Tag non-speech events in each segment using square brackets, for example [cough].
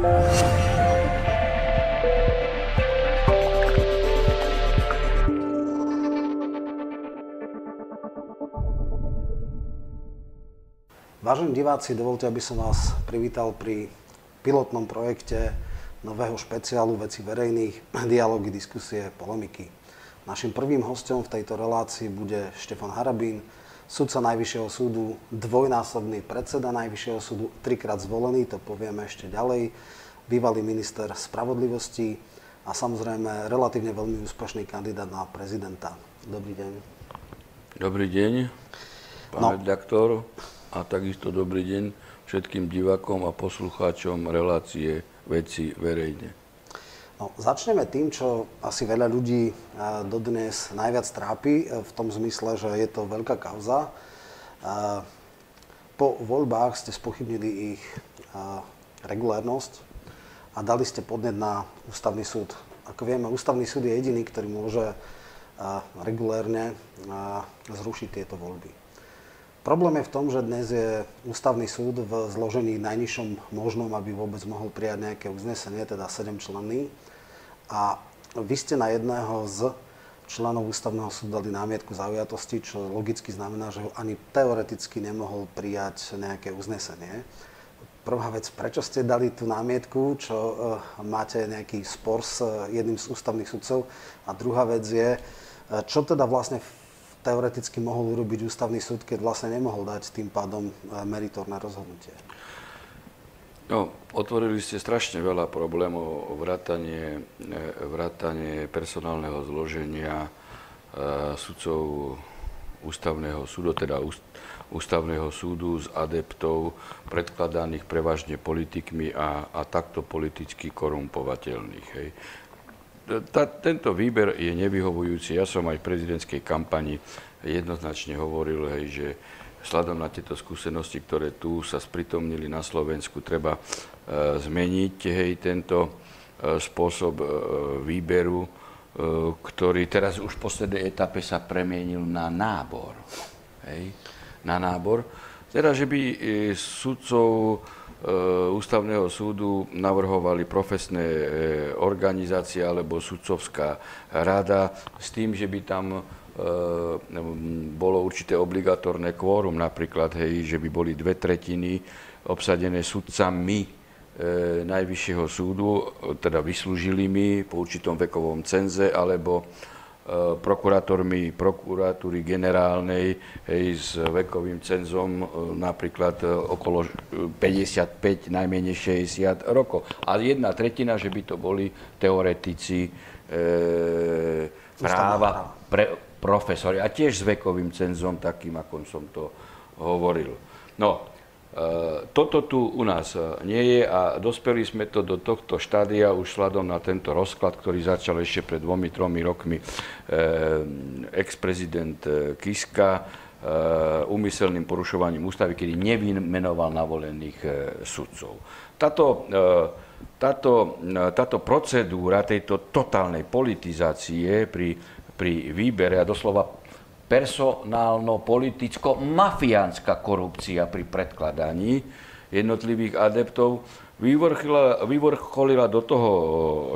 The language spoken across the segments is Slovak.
Vážení diváci, dovolte, aby som vás privítal pri pilotnom projekte nového špeciálu veci verejných, [clears throat] dialógy, diskusie, polemiky. Našim prvým hostom v tejto relácii bude Štefan Harabín, sudca Najvyššieho súdu, dvojnásobný predseda Najvyššieho súdu, trikrát zvolený, to povieme ešte ďalej, bývalý minister spravodlivosti a samozrejme relatívne veľmi úspešný kandidát na prezidenta. Dobrý deň. Dobrý deň, pán no. redaktor a takisto dobrý deň všetkým divákom a poslucháčom relácie Veci verejne. No, začneme tým, čo asi veľa ľudí dodnes najviac trápi, e, v tom zmysle, že je to veľká kauza. Po voľbách ste spochybnili ich regulárnosť a dali ste podnet na ústavný súd. Ako vieme, ústavný súd je jediný, ktorý môže regulérne zrušiť tieto voľby. Problém je v tom, že dnes je ústavný súd v zložení najnižšom možnom, aby vôbec mohol prijať nejaké uznesenie, teda 7 členný. A vy ste na jedného z členov ústavného súdu dali námietku zaujatosti, čo logicky znamená, že ani teoreticky nemohol prijať nejaké uznesenie. Prvá vec, prečo ste dali tú námietku, čo uh, máte nejaký spor s uh, jedným z ústavných sudcov. A druhá vec je, uh, čo teda vlastne teoreticky mohol urobiť ústavný súd, keď vlastne nemohol dať tým pádom e, meritorné rozhodnutie? No, otvorili ste strašne veľa problémov, vrátanie, e, vrátanie personálneho zloženia e, sudcov ústavného súdu, teda ústavného súdu z adeptov predkladaných prevažne politikmi a, a takto politicky korumpovateľných. Hej tá, tento výber je nevyhovujúci. Ja som aj v prezidentskej kampani jednoznačne hovoril, hej, že vzhľadom na tieto skúsenosti, ktoré tu sa spritomnili na Slovensku, treba e, zmeniť hej, tento e, spôsob e, výberu, ktorý teraz už v poslednej etape sa premienil na nábor. Hej, na nábor. Teda, že by sudcov ústavného súdu navrhovali profesné organizácie alebo sudcovská rada s tým, že by tam bolo určité obligatórne kvórum, napríklad, hej, že by boli dve tretiny obsadené sudcami Najvyššieho súdu, teda vyslúžilými po určitom vekovom cenze, alebo E, prokurátormi prokuratúry generálnej hej, s vekovým cenzom e, napríklad e, okolo 55, najmenej 60 rokov. A jedna tretina, že by to boli teoretici e, práva, pre, profesori a tiež s vekovým cenzom, takým, ako som to hovoril. No, E, toto tu u nás e, nie je a dospeli sme to do tohto štádia už sladom na tento rozklad, ktorý začal ešte pred dvomi, tromi rokmi e, ex-prezident Kiska úmyselným porušovaním ústavy, kedy nevymenoval navolených sudcov. Táto, táto, táto procedúra tejto totálnej politizácie pri, pri výbere a doslova personálno-politicko-mafiánska korupcia pri predkladaní jednotlivých adeptov vyvrcholila, vyvrcholila do toho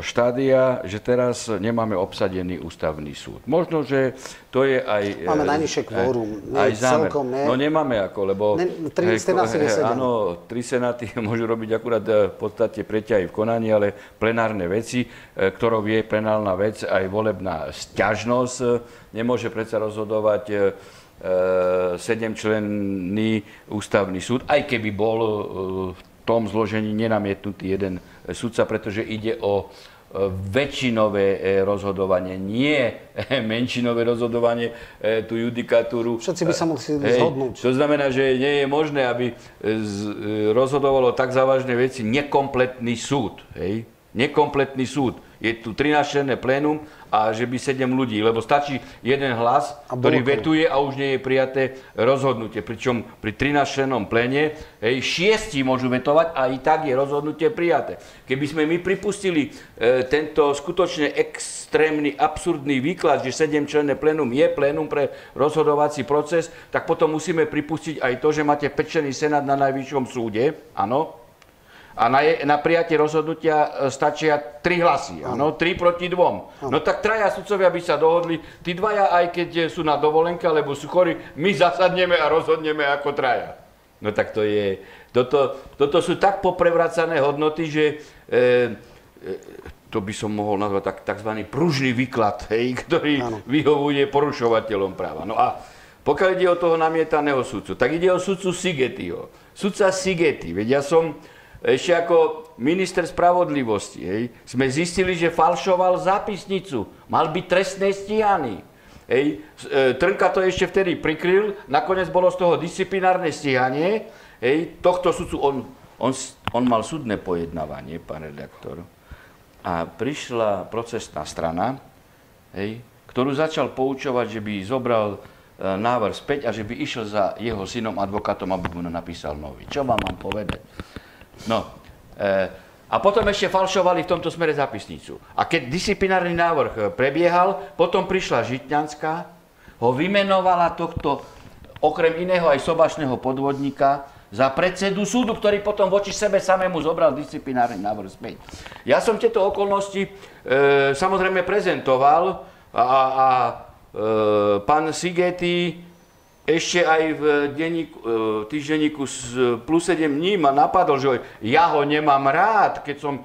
štádia, že teraz nemáme obsadený ústavný súd. Možno, že to je aj... Máme najnižšie kvórum. Aj zámer. Celkom, ne? No nemáme ako, lebo... Ne, tri senáty Áno, tri senáty [laughs] môžu robiť akurát e, v podstate preťahy v konaní, ale plenárne veci, e, ktorou je plenárna vec aj volebná sťažnosť, nemôže predsa rozhodovať e, sedemčlenný ústavný súd, aj keby bol v tom zložení nenamietnutý jeden sudca, pretože ide o väčšinové rozhodovanie, nie menšinové rozhodovanie, tú judikatúru. Všetci by sa museli zhodnúť. To znamená, že nie je možné, aby rozhodovalo tak závažné veci nekompletný súd. Hej? Nekompletný súd je tu 13 plénum a že by 7 ľudí, lebo stačí jeden hlas, ktorý vetuje a už nie je prijaté rozhodnutie. Pričom pri 13 pléne hej, šiesti môžu vetovať a i tak je rozhodnutie prijaté. Keby sme my pripustili e, tento skutočne extrémny, absurdný výklad, že 7 členné plénum je plénum pre rozhodovací proces, tak potom musíme pripustiť aj to, že máte pečený senát na najvyššom súde, áno, a na, je, na prijatie rozhodnutia e, stačia tri hlasy, áno, tri proti dvom. No tak traja sudcovia by sa dohodli, tí dvaja, aj keď sú na dovolenke, alebo sú chorí, my zasadneme a rozhodneme ako traja. No tak to je, toto, toto sú tak poprevracané hodnoty, že e, e, to by som mohol nazvať tak, tzv. pružný výklad, hej, [laughs] ktorý ano. vyhovuje porušovateľom práva. No a pokiaľ ide o toho namietaného sudcu, tak ide o sudcu Sigetiho. Sudca Sigeti, veď ja som ešte ako minister spravodlivosti, hej, sme zistili, že falšoval zápisnicu. Mal byť trestné stíhaný. Hej, e, Trnka to ešte vtedy prikryl, nakoniec bolo z toho disciplinárne stíhanie. Hej, tohto sudcu, on, on, on mal súdne pojednávanie, pán redaktor. A prišla procesná strana, hej, ktorú začal poučovať, že by zobral e, návrh späť a že by išiel za jeho synom advokátom, aby mu napísal nový. Čo vám mám povedať? No, e, a potom ešte falšovali v tomto smere zapisnicu. A keď disciplinárny návrh e, prebiehal, potom prišla Žitňanská, ho vymenovala tohto, okrem iného aj sobašného podvodníka, za predsedu súdu, ktorý potom voči sebe samému zobral disciplinárny návrh späť. Ja som tieto okolnosti e, samozrejme prezentoval a, a e, pán Sigeti ešte aj v denníku, e, týždenníku z plus 7 dní ma napadol, že ja ho nemám rád, keď som e,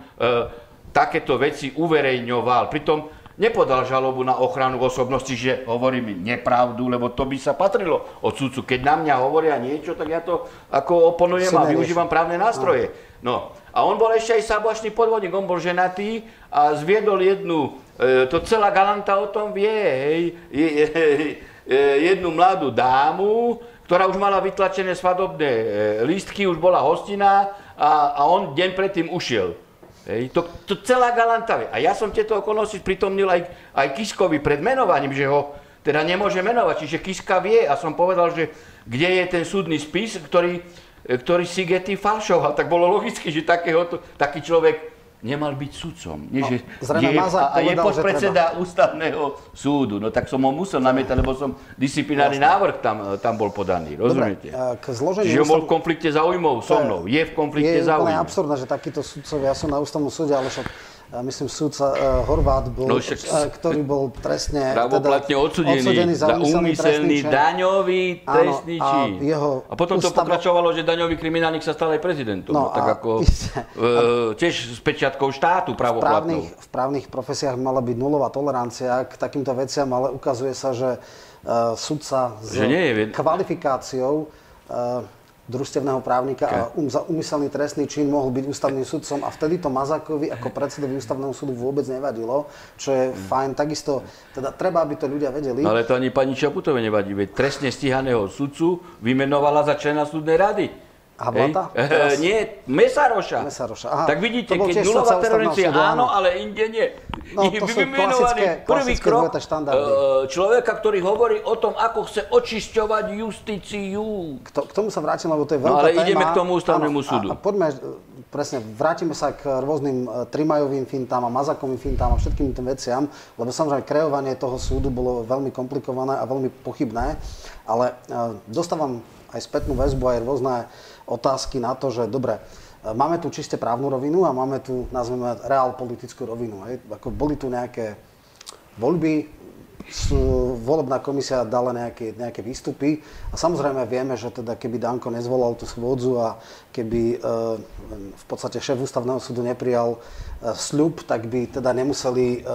takéto veci uverejňoval. Pritom nepodal žalobu na ochranu osobnosti, že hovorím nepravdu, lebo to by sa patrilo od sudcu. Keď na mňa hovoria niečo, tak ja to ako oponujem a využívam právne nástroje. No. A on bol ešte aj sabočný podvodník, on bol ženatý a zviedol jednu, e, to celá Galanta o tom vie, hej, je, je, E, jednu mladú dámu, ktorá už mala vytlačené svadobné e, lístky, už bola hostina a, a on deň predtým ušiel. Hej, to, to celá galantavia. A ja som tieto okolnosti pritomnil aj, aj Kiskovi pred menovaním, že ho teda nemôže menovať. Čiže Kiska vie a som povedal, že kde je ten súdny spis, ktorý, e, ktorý Sigety falšoval. Tak bolo logicky, že takého, taký človek nemal byť sudcom. Nie, no, že je, Mazak a je podpredseda ústavného súdu. No tak som ho musel namietať, lebo som disciplinárny návrh tam, tam bol podaný. Rozumiete? Dobre, k zloženiu Čiže ústav... bol v konflikte záujmov so mnou. Je v konflikte záujmov. Je absurdné, že takíto sudcovia sú na ústavnom súde, ale však myslím, súdca uh, Horvát bol, no, však, uh, ktorý bol trestne pravoplatne teda, odsudený, odsudený za úmyselný daňový trestný čin. A, jeho a potom ústava... to pokračovalo, že daňový kriminálnik sa stal aj prezidentom. No, no, tak a, ako, [laughs] uh, tiež s pečiatkou štátu pravoplatnou. V právnych, v právnych profesiách mala byť nulová tolerancia k takýmto veciam, ale ukazuje sa, že uh, sudca s že nie je, kvalifikáciou uh, družstevného právnika okay. a um, za umyselný trestný čin mohol byť ústavným sudcom a vtedy to Mazákovi ako predsedovi ústavného súdu vôbec nevadilo, čo je mm. fajn. Takisto, teda treba, aby to ľudia vedeli. Ale to ani pani Čaputovej nevadí, veď trestne stíhaného sudcu vymenovala za člena súdnej rady. Hablata? Teraz... nie, Mesaroša. Mesaroša. Aha, tak vidíte, keď nulová terorencia áno, ale inde nie. No, to sú klasické, prvý krok uh, človeka, ktorý hovorí o tom, ako chce očisťovať justíciu. K, to, k tomu sa vrátim, lebo to je no, veľká no, ale téma. ideme k tomu ústavnému súdu. A, a poďme, presne, vrátime sa k rôznym Trimajovým fintám a Mazakovým fintám a všetkým tým veciam, lebo samozrejme kreovanie toho súdu bolo veľmi komplikované a veľmi pochybné, ale uh, dostávam aj spätnú väzbu, aj rôzne otázky na to, že dobre, e, máme tu čiste právnu rovinu a máme tu, nazveme, reál politickú rovinu. Hej. Ako boli tu nejaké voľby, volebná komisia dala nejaké, nejaké výstupy a samozrejme vieme, že teda keby Danko nezvolal tú schôdzu a keby e, v podstate šéf ústavného súdu neprijal e, sľub, tak by teda nemuseli, e,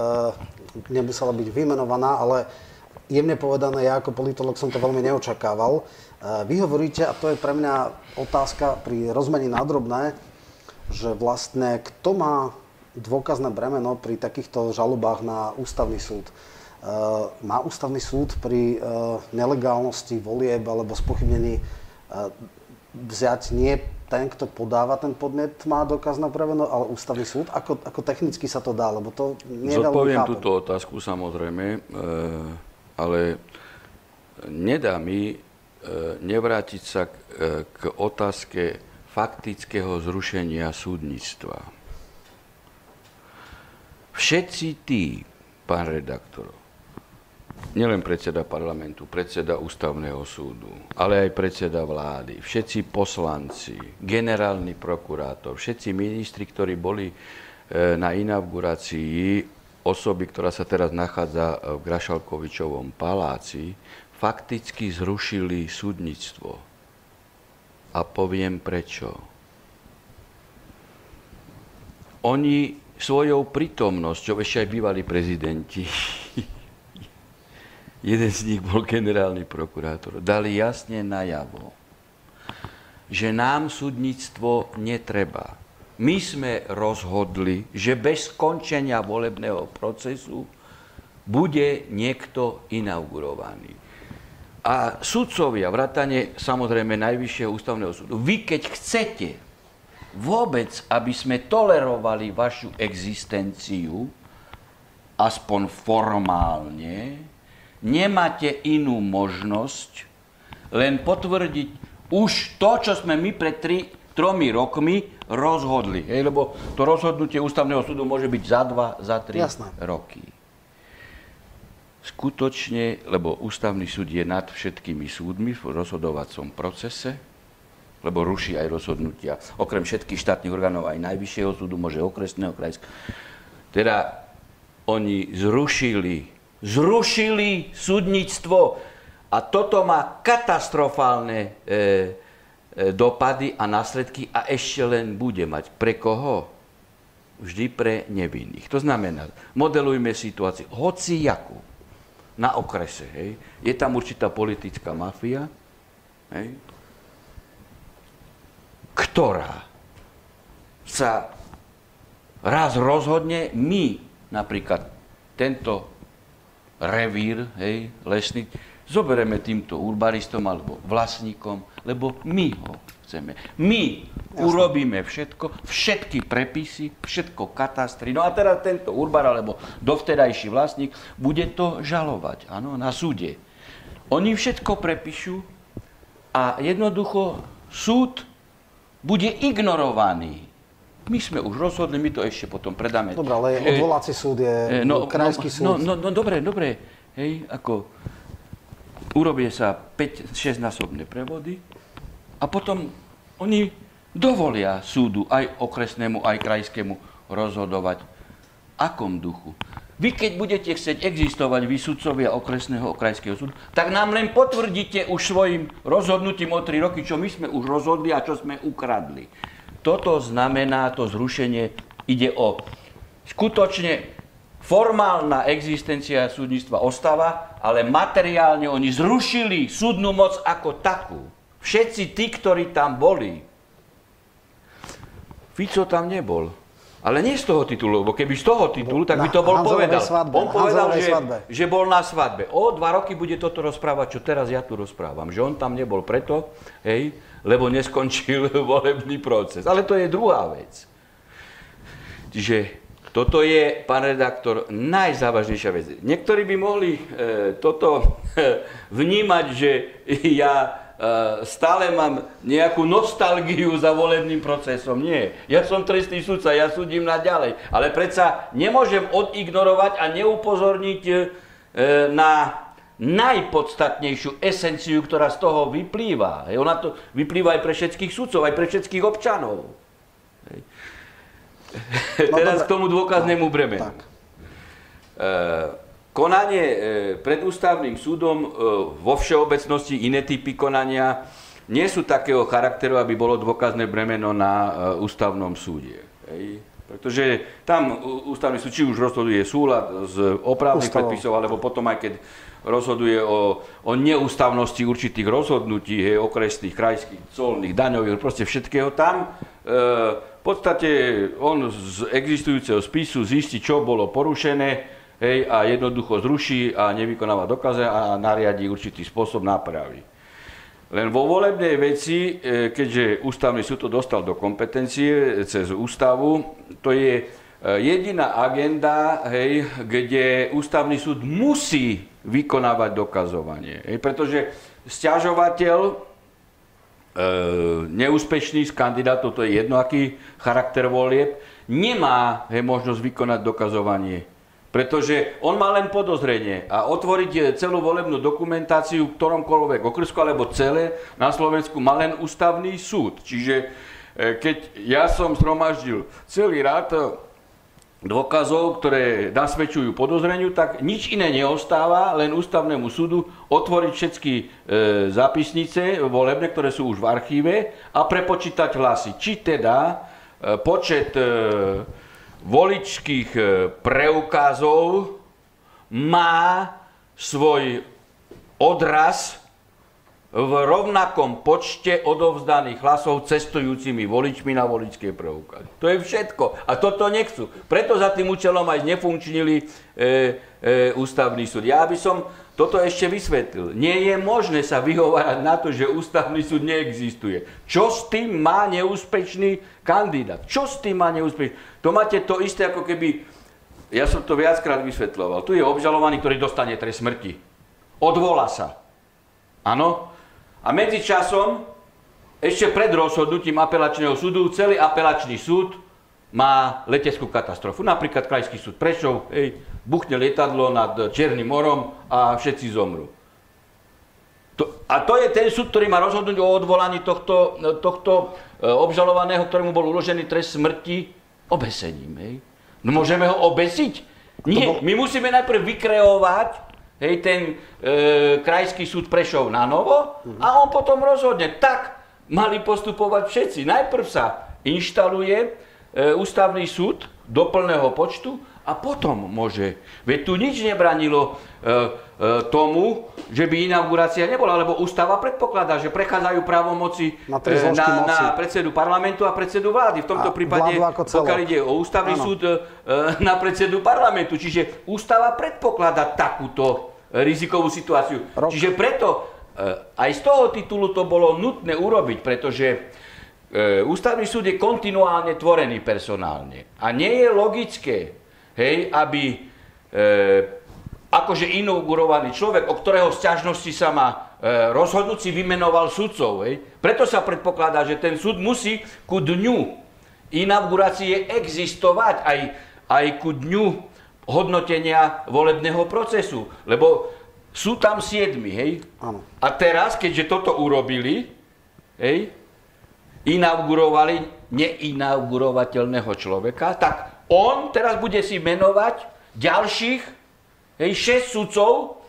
nemusela byť vymenovaná, ale jemne povedané, ja ako politolog som to veľmi neočakával. Vy hovoríte, a to je pre mňa otázka pri rozmení na drobné, že vlastne kto má dôkazné bremeno pri takýchto žalobách na ústavný súd. Má ústavný súd pri e, nelegálnosti volieb alebo spochybnení e, vziať nie ten, kto podáva ten podnet, má dôkazné bremeno, ale ústavný súd? Ako, ako technicky sa to dá? Lebo to nie je Zodpoviem túto otázku samozrejme, e, ale nedá mi E, nevrátiť sa k, e, k otázke faktického zrušenia súdnictva. Všetci tí, pán redaktor, nielen predseda parlamentu, predseda ústavného súdu, ale aj predseda vlády, všetci poslanci, generálny prokurátor, všetci ministri, ktorí boli e, na inaugurácii osoby, ktorá sa teraz nachádza v Grašalkovičovom paláci, fakticky zrušili súdnictvo. A poviem prečo. Oni svojou prítomnosťou, ešte aj bývalí prezidenti, [laughs] jeden z nich bol generálny prokurátor, dali jasne najavo, že nám súdnictvo netreba. My sme rozhodli, že bez skončenia volebného procesu bude niekto inaugurovaný. A sudcovia, vrátane samozrejme Najvyššieho ústavného súdu, vy keď chcete vôbec, aby sme tolerovali vašu existenciu, aspoň formálne, nemáte inú možnosť, len potvrdiť už to, čo sme my pred tri, tromi rokmi rozhodli. Hej, lebo to rozhodnutie ústavného súdu môže byť za dva, za tri Jasné. roky. Skutočne, lebo ústavný súd je nad všetkými súdmi v rozhodovacom procese, lebo ruší aj rozhodnutia. Okrem všetkých štátnych orgánov aj Najvyššieho súdu, môže okresného, krajského. Teda oni zrušili zrušili súdnictvo a toto má katastrofálne e, dopady a následky a ešte len bude mať. Pre koho? Vždy pre nevinných. To znamená, modelujme situáciu, hoci jakú, na okrese. Hej. Je tam určitá politická mafia, hej, ktorá sa raz rozhodne, my napríklad tento revír, hej, lesný, zoberieme týmto urbanistom alebo vlastníkom, lebo my ho chceme. My Jasne. urobíme všetko, všetky prepisy, všetko katastry. No a teraz tento urbar alebo dovtedajší vlastník bude to žalovať, áno, na súde. Oni všetko prepíšu a jednoducho súd bude ignorovaný. My sme už rozhodli, my to ešte potom predáme. Dobre, ale odvolací súd je no, krajský no, súd. No, no, no dobre, dobre. Hej, ako urobie sa 5-6 násobné prevody a potom oni dovolia súdu aj okresnému, aj krajskému rozhodovať. Akom duchu? Vy keď budete chcieť existovať, vy sudcovia okresného krajského súdu, tak nám len potvrdíte už svojim rozhodnutím o 3 roky, čo my sme už rozhodli a čo sme ukradli. Toto znamená, to zrušenie ide o skutočne formálna existencia súdnictva ostáva, ale materiálne oni zrušili súdnu moc ako takú. Všetci tí, ktorí tam boli. Fico tam nebol. Ale nie z toho titulu, lebo keby z toho titulu, tak by to bol povedal. Svadbe, On povedal, že, že bol na svadbe. O dva roky bude toto rozprávať, čo teraz ja tu rozprávam. Že on tam nebol preto, hej, lebo neskončil [laughs] volebný proces. Ale to je druhá vec. Čiže toto je, pán redaktor, najzávažnejšia vec. Niektorí by mohli e, toto e, [laughs] vnímať, že [laughs] ja stále mám nejakú nostalgiu za volebným procesom. Nie. Ja som trestný sudca, ja súdim na ďalej. Ale predsa nemôžem odignorovať a neupozorniť e, na najpodstatnejšiu esenciu, ktorá z toho vyplýva. Ona to vyplýva aj pre všetkých sudcov, aj pre všetkých občanov. No, [laughs] Teraz k tomu dôkaznému bremenu. Tak. E, konanie e, pred ústavným súdom e, vo všeobecnosti iné typy konania nie sú takého charakteru, aby bolo dôkazné bremeno na e, ústavnom súde. Hej. Pretože tam ústavný súd či už rozhoduje súlad s opravných predpisov, alebo potom aj keď rozhoduje o, o neústavnosti určitých rozhodnutí, hej, okresných, krajských, colných, daňových, proste všetkého tam. E, v podstate on z existujúceho spisu zistí, čo bolo porušené hej, a jednoducho zruší a nevykonáva dokaze a nariadí určitý spôsob nápravy. Len vo volebnej veci, e, keďže ústavný súd to dostal do kompetencie cez ústavu, to je E, jediná agenda, hej, kde ústavný súd musí vykonávať dokazovanie. Hej, pretože stiažovateľ, e, neúspešný z kandidátov, to je jedno, aký charakter volieb, nemá hej, možnosť vykonať dokazovanie Pretože on má len podozrenie a otvoriť eh, celú volebnú dokumentáciu v ktoromkoľvek okrsku alebo celé na Slovensku má len ústavný súd. Čiže eh, keď ja som zhromaždil celý rád eh, dôkazov, ktoré nasvedčujú podozreniu, tak nič iné neostáva, len ústavnému súdu otvoriť všetky e, zápisnice volebné, ktoré sú už v archíve a prepočítať hlasy. Či teda e, počet e, voličských e, preukázov má svoj odraz v rovnakom počte odovzdaných hlasov cestujúcimi voličmi na voličské preukazy. To je všetko. A toto nechcú. Preto za tým účelom aj nefunkčnili e, e, ústavný súd. Ja by som toto ešte vysvetlil. Nie je možné sa vyhovárať na to, že ústavný súd neexistuje. Čo s tým má neúspešný kandidát? Čo s tým má neúspešný? To máte to isté, ako keby... Ja som to viackrát vysvetľoval. Tu je obžalovaný, ktorý dostane trest smrti. Odvolá sa. Áno? A medzičasom, ešte pred rozhodnutím apelačného súdu, celý apelačný súd má leteckú katastrofu. Napríklad Krajský súd Prešov, hej, buchne lietadlo nad Černým morom a všetci zomrú. To, a to je ten súd, ktorý má rozhodnúť o odvolaní tohto, tohto e, obžalovaného, ktorému bol uložený trest smrti obesením. Hej. No môžeme ho obesiť? Nie, my musíme najprv vykreovať hej, ten e, krajský súd Prešov na novo a on potom rozhodne. Tak mali postupovať všetci. Najprv sa inštaluje e, ústavný súd do plného počtu a potom môže. Veď tu nič nebranilo e, e, tomu, že by inaugurácia nebola, lebo ústava predpokladá, že prechádzajú právomoci Na e, na, na predsedu parlamentu a predsedu vlády. V tomto A prípade, pokiaľ ide o ústavný Áno. súd, e, na predsedu parlamentu. Čiže ústava predpokladá takúto rizikovú situáciu. Rok. Čiže preto e, aj z toho titulu to bolo nutné urobiť, pretože e, ústavný súd je kontinuálne tvorený personálne. A nie je logické, hej, aby e, akože inaugurovaný človek, o ktorého sťažnosti sa má e, rozhodnúť, si vymenoval sudcov. Hej. Preto sa predpokladá, že ten súd musí ku dňu inaugurácie existovať aj, aj ku dňu hodnotenia volebného procesu. Lebo sú tam siedmi, hej? Áno. A teraz, keďže toto urobili, hej, inaugurovali neinaugurovateľného človeka, tak on teraz bude si menovať ďalších, hej, 6 sudcov,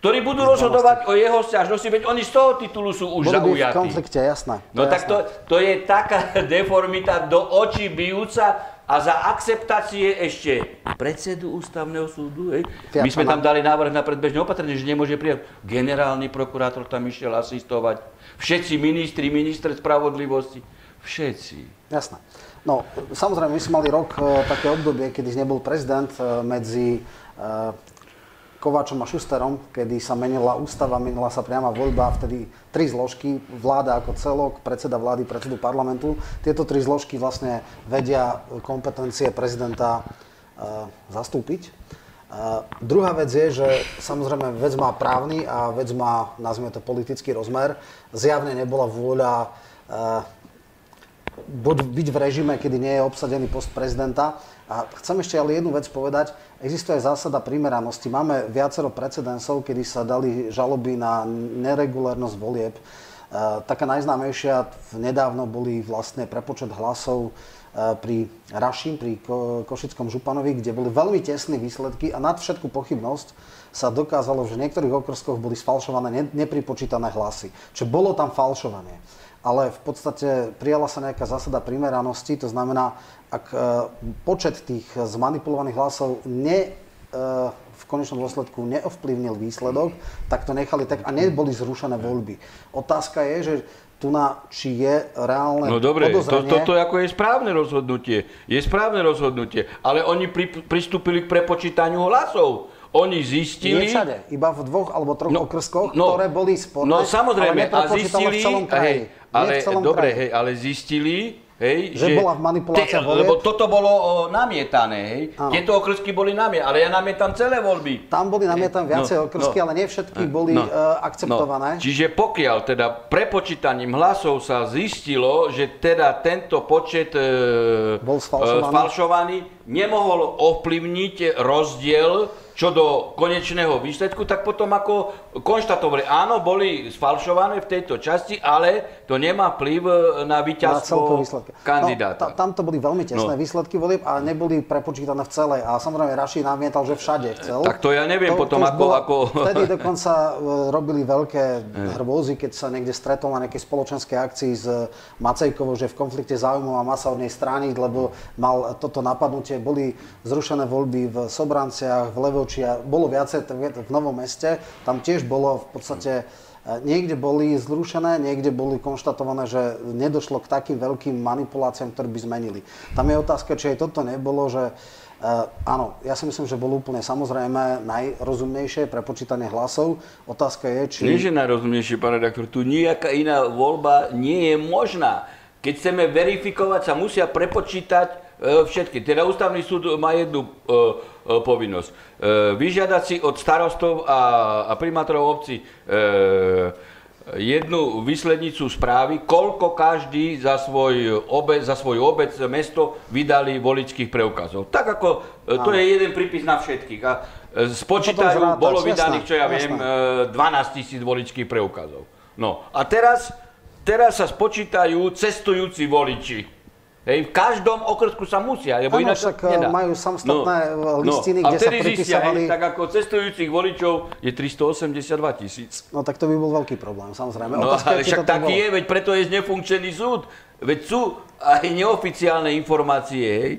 ktorí budú rozhodovať o jeho sťažnosti, veď oni z toho titulu sú už Boli by v zaujatí. konflikte, jasné. No je tak to, jasné. to je taká [laughs] deformita do očí bijúca a za akceptácie ešte predsedu ústavného súdu. Hej. Fiat, My sme tam dali návrh na predbežné opatrenie, že nemôže prijať. Generálny prokurátor tam išiel asistovať. Všetci ministri, minister spravodlivosti. Všetci. Jasné. No, samozrejme, my sme mali rok e, také obdobie, kedy nebol prezident e, medzi e, Kováčom a Šusterom, kedy sa menila ústava, menila sa priama voľba, vtedy tri zložky, vláda ako celok, predseda vlády, predsedu parlamentu. Tieto tri zložky vlastne vedia kompetencie prezidenta zastúpiť. E, druhá vec je, že samozrejme vec má právny a vec má, nazvime to, politický rozmer. Zjavne nebola vôľa buď byť v režime, kedy nie je obsadený post prezidenta. A chcem ešte ale jednu vec povedať. Existuje zásada primeranosti. Máme viacero precedensov, kedy sa dali žaloby na neregulárnosť volieb. E, taká najznámejšia nedávno boli vlastne prepočet hlasov e, pri Raším, pri Ko- Košickom Županovi, kde boli veľmi tesné výsledky a nad všetku pochybnosť sa dokázalo, že v niektorých okrskoch boli sfalšované ne- nepripočítané hlasy. Čiže bolo tam falšovanie ale v podstate prijala sa nejaká zásada primeranosti, to znamená, ak e, počet tých zmanipulovaných hlasov ne, e, v konečnom dôsledku neovplyvnil výsledok, tak to nechali tak a neboli zrušené voľby. Otázka je, že tu na, či je reálne No dobre, to, podozrenie... toto ako je správne rozhodnutie. Je správne rozhodnutie, ale oni pri, pristúpili k prepočítaniu hlasov. Oni zistili... Nie všade, iba v dvoch alebo troch No, okrskoch, no, ktoré boli sporné, No samozrejme, a zistili, v celom kraji. hej, ale dobre, hej, ale zistili, Hej, že, že bola manipulácia te, Lebo toto bolo o, namietané, hej. Áno. Tieto okrsky boli namietané, ale ja namietam celé voľby. Tam boli namietané viacej no, okrsky, no, ale nie všetky no, boli no, uh, akceptované. No. Čiže pokiaľ teda prepočítaním hlasov sa zistilo, že teda tento počet uh, bol sfalšovaný. Uh, sfalšovaný, nemohol ovplyvniť rozdiel čo do konečného výsledku, tak potom ako konštatovali, áno, boli sfalšované v tejto časti, ale to nemá vplyv na víťazstvo na kandidáta. No, tam to boli veľmi tesné no. výsledky volieb a neboli prepočítané v celej. A samozrejme Raši namietal, že všade chcel. Tak to ja neviem to, potom, to ako, bolo, ako... Vtedy dokonca e, robili veľké [laughs] hrôzy, keď sa niekde stretol na nejakej spoločenskej akcii s Macejkovou, že v konflikte záujmov a masa od nej strániť, lebo mal toto napadnutie. Boli zrušené voľby v Sobranciach, v Levo a bolo viacej v Novom meste, tam tiež bolo v podstate e, Niekde boli zrušené, niekde boli konštatované, že nedošlo k takým veľkým manipuláciám, ktoré by zmenili. Tam je otázka, či aj toto nebolo, že Uh, áno, ja si myslím, že bolo úplne samozrejme najrozumnejšie prepočítanie hlasov. Otázka je, či... Nie, že najrozumnejšie, pán redaktor, tu nejaká iná voľba nie je možná. Keď chceme verifikovať, sa musia prepočítať všetky. Teda ústavný súd má jednu e, e, povinnosť. Vyžiadať si od starostov a, primátorov obci jednu výslednicu správy, koľko každý za svoj obec, za svoj obec, mesto vydali voličských preukazov. Tak ako, to je jeden prípis na všetkých. A spočítajú, bolo vydaných, čo ja jasná. viem, 12 tisíc voličských preukazov. No a teraz, teraz sa spočítajú cestujúci voliči Hej, v každom okrsku sa musia, lebo ano, ináč však nedá. majú samostatné no, listiny, no, kde sa pripisovali... Zistia, hej, tak ako cestujúcich voličov je 382 tisíc. No tak to by bol veľký problém, samozrejme. No Otázka, ale však taký bolo. je, veď preto je znefunkčený súd. Veď sú aj neoficiálne informácie, hej.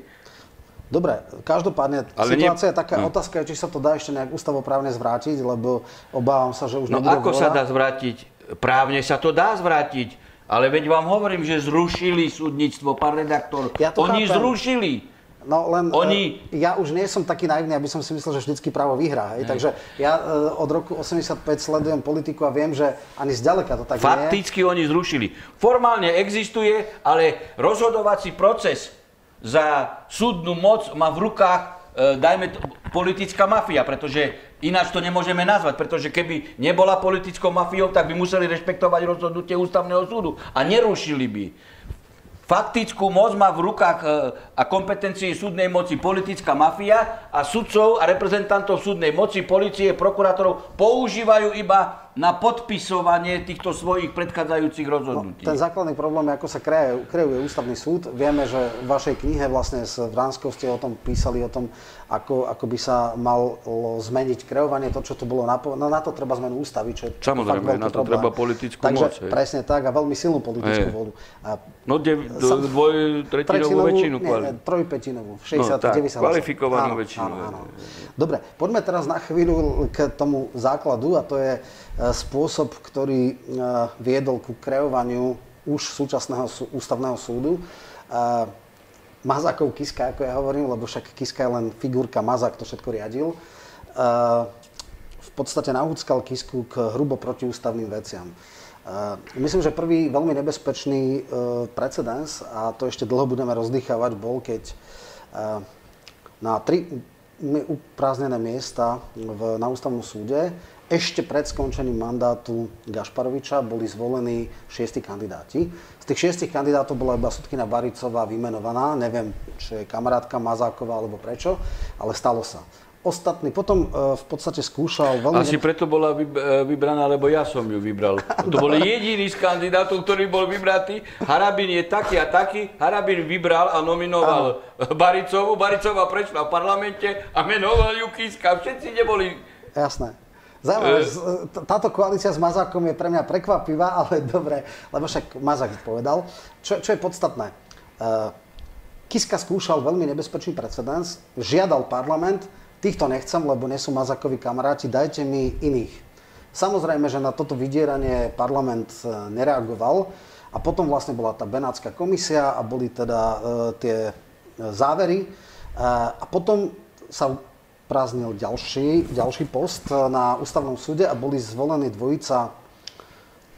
Dobre, každopádne ale situácia nie... je taká, no. otázka či sa to dá ešte nejak ústavoprávne zvrátiť, lebo obávam sa, že už no ako vola. sa dá zvrátiť? Právne sa to dá zvrátiť. Ale veď vám hovorím, že zrušili súdnictvo, pán redaktor. Ja to Oni chápem. zrušili. No len Oni... E, ja už nie som taký naivný, aby som si myslel, že vždycky právo vyhrá. Hej? Takže ja e, od roku 85 sledujem politiku a viem, že ani zďaleka to tak Fakticky nie je. oni zrušili. Formálne existuje, ale rozhodovací proces za súdnu moc má v rukách E, dajme to, politická mafia, pretože ináč to nemôžeme nazvať, pretože keby nebola politickou mafiou, tak by museli rešpektovať rozhodnutie ústavného súdu a nerušili by. Faktickú moc má v rukách e, a kompetencii súdnej moci politická mafia a sudcov a reprezentantov súdnej moci, policie, prokurátorov používajú iba na podpisovanie týchto svojich predchádzajúcich rozhodnutí. No, ten základný problém je, ako sa kreuje, kreuje ústavný súd. Vieme, že v vašej knihe vlastne s Vránskou ste o tom písali, o tom, ako, ako by sa malo zmeniť kreovanie, to, čo tu bolo. Na, no, na to treba zmenu ústavy, čo je Samozrejme, na to problém. treba politickú Takže, moc. Hej. presne tak a veľmi silnú politickú hej. vodu. A, no, de, do, dvoj, tretinovú väčšinu. Nie, trojpetinovú, 60, no, tak, 90 kvalifikovanú áno, väčšinu. Áno, áno. Dobre, poďme teraz na chvíľu k tomu základu a to je spôsob, ktorý e, viedol ku kreovaniu už súčasného ústavného súdu. E, Mazakov Kiska, ako ja hovorím, lebo však Kiska je len figurka, Mazak to všetko riadil. V podstate nahúckal Kisku k hrubo protiústavným veciam. Myslím, že prvý veľmi nebezpečný precedens, a to ešte dlho budeme rozdýchavať, bol, keď na tri uprázdnené miesta na ústavnom súde ešte pred skončením mandátu Gašparoviča boli zvolení šiesti kandidáti. Z tých šiestich kandidátov bola iba sudkina Baricová vymenovaná, neviem, či je kamarátka Mazáková alebo prečo, ale stalo sa. Ostatný potom e, v podstate skúšal veľmi... Asi preto bola e, vybraná, lebo ja som ju vybral. [laughs] To bol jediný z kandidátov, ktorý bol vybratý. Harabin je taký a taký. Harabin vybral a nominoval Aha. Baricovu. Baricová prešla v parlamente a menoval ju Kiska. Všetci neboli... Jasné. Zaujímavé, táto koalícia s Mazákom je pre mňa prekvapivá, [laughs] ale dobre, lebo však Mazák povedal. Čo, čo je podstatné? E, Kiska skúšal veľmi nebezpečný precedens, žiadal parlament, týchto nechcem, lebo nie sú Mazákovi kamaráti, dajte mi iných. Samozrejme, že na toto vydieranie parlament e, nereagoval a potom vlastne bola tá Benátska komisia a boli teda e, tie závery a potom sa prázdnil ďalší, ďalší post na ústavnom súde a boli zvolení dvojica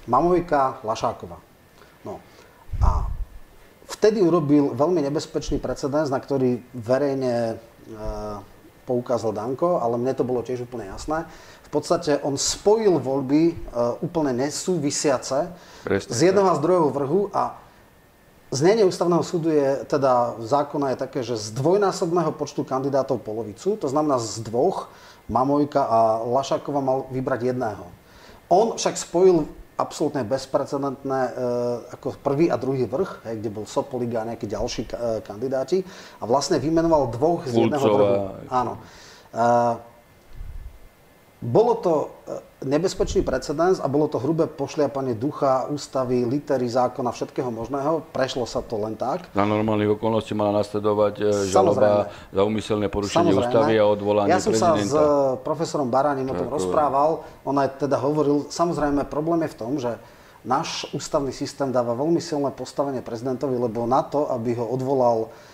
Mamovika, Lašáková. No a vtedy urobil veľmi nebezpečný precedens, na ktorý verejne poukázal Danko, ale mne to bolo tiež úplne jasné. V podstate on spojil voľby úplne nesúvisiace Presne, z jedného a z druhého vrhu a Znenie ústavného súdu je, teda zákona je také, že z dvojnásobného počtu kandidátov polovicu, to znamená z dvoch, Mamojka a Lašákova mal vybrať jedného. On však spojil absolútne bezprecedentné e, ako prvý a druhý vrch, hej, kde bol Sopoliga a nejakí ďalší e, kandidáti a vlastne vymenoval dvoch z jedného vrchu. Áno. E, bolo to e, nebezpečný precedens a bolo to hrubé pošliapanie ducha, ústavy, litery, zákona, všetkého možného. Prešlo sa to len tak. Na normálnych okolnosti mala nasledovať e, žaloba za úmyselné porušenie Samozrejme. ústavy a odvolanie Ja som prezidenta. sa s e, profesorom Baraním o tom rozprával. On aj teda hovoril, samozrejme problém je v tom, že náš ústavný systém dáva veľmi silné postavenie prezidentovi, lebo na to, aby ho odvolal Eh,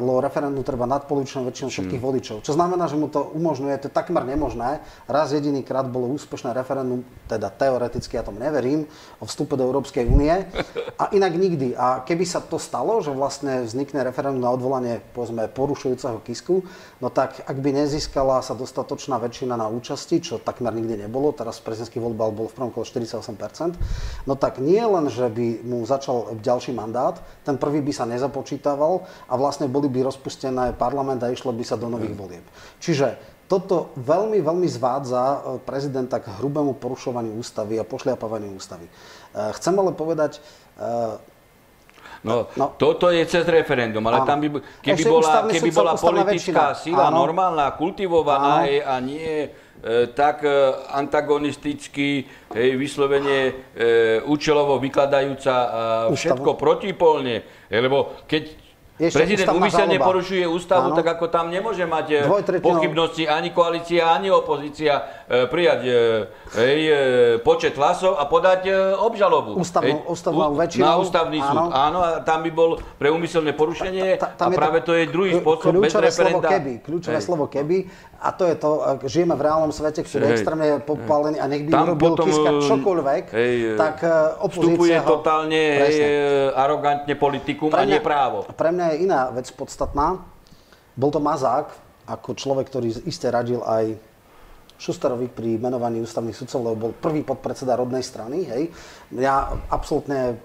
lebo referendum treba nadpolovičnou väčšinou všetkých hmm. voličov. Čo znamená, že mu to umožňuje, to je takmer nemožné. Raz jediný krát bolo úspešné referendum, teda teoreticky, ja tomu neverím, o vstupe do Európskej únie. A inak nikdy. A keby sa to stalo, že vlastne vznikne referendum na odvolanie, povedzme, porušujúceho Kisku, no tak ak by nezískala sa dostatočná väčšina na účasti, čo takmer nikdy nebolo, teraz prezidentský voľba bol v prvom kole 48%, no tak nie len, že by mu začal ďalší mandát, ten prvý by sa nezapočítaval a vlastne vlastne boli by rozpustené parlament a išlo by sa do nových volieb. Čiže toto veľmi, veľmi zvádza e, prezidenta k hrubému porušovaniu ústavy a pošliapávaniu ústavy. E, chcem ale povedať, e, No, no, toto je cez referendum, ale áno. tam by, keby Ešte bola, keby bola politická väčšina. sila áno. normálna, kultivovaná áno. a nie e, tak e, antagonisticky, hej, vyslovene e, účelovo vykladajúca e, všetko protipolne. Lebo keď ešte Prezident umyselne porušuje ústavu, Áno. tak ako tam nemôže mať e, pochybnosti ani koalícia, ani opozícia e, prijať e, hej, počet hlasov a podať obžalobu. Ústavnú, ústavnú väčšinu. Na ústavný súd. Áno. a tam by bol pre umyselné porušenie ta, ta, a práve to, je druhý spôsob bez referenda. Slovo keby, kľúčové hej. slovo keby a to je to, žijeme v reálnom svete, ktorý je extrémne popálený a nech by tam urobil potom, Kiska čokoľvek, hej, tak opozícia vstupuje ho... totálne arogantne politikum pre mňa, a nie právo. Pre mňa je iná vec podstatná. Bol to Mazák, ako človek, ktorý iste radil aj Šusterovi pri menovaní ústavných sudcov, lebo bol prvý podpredseda rodnej strany. Hej. Mňa absolútne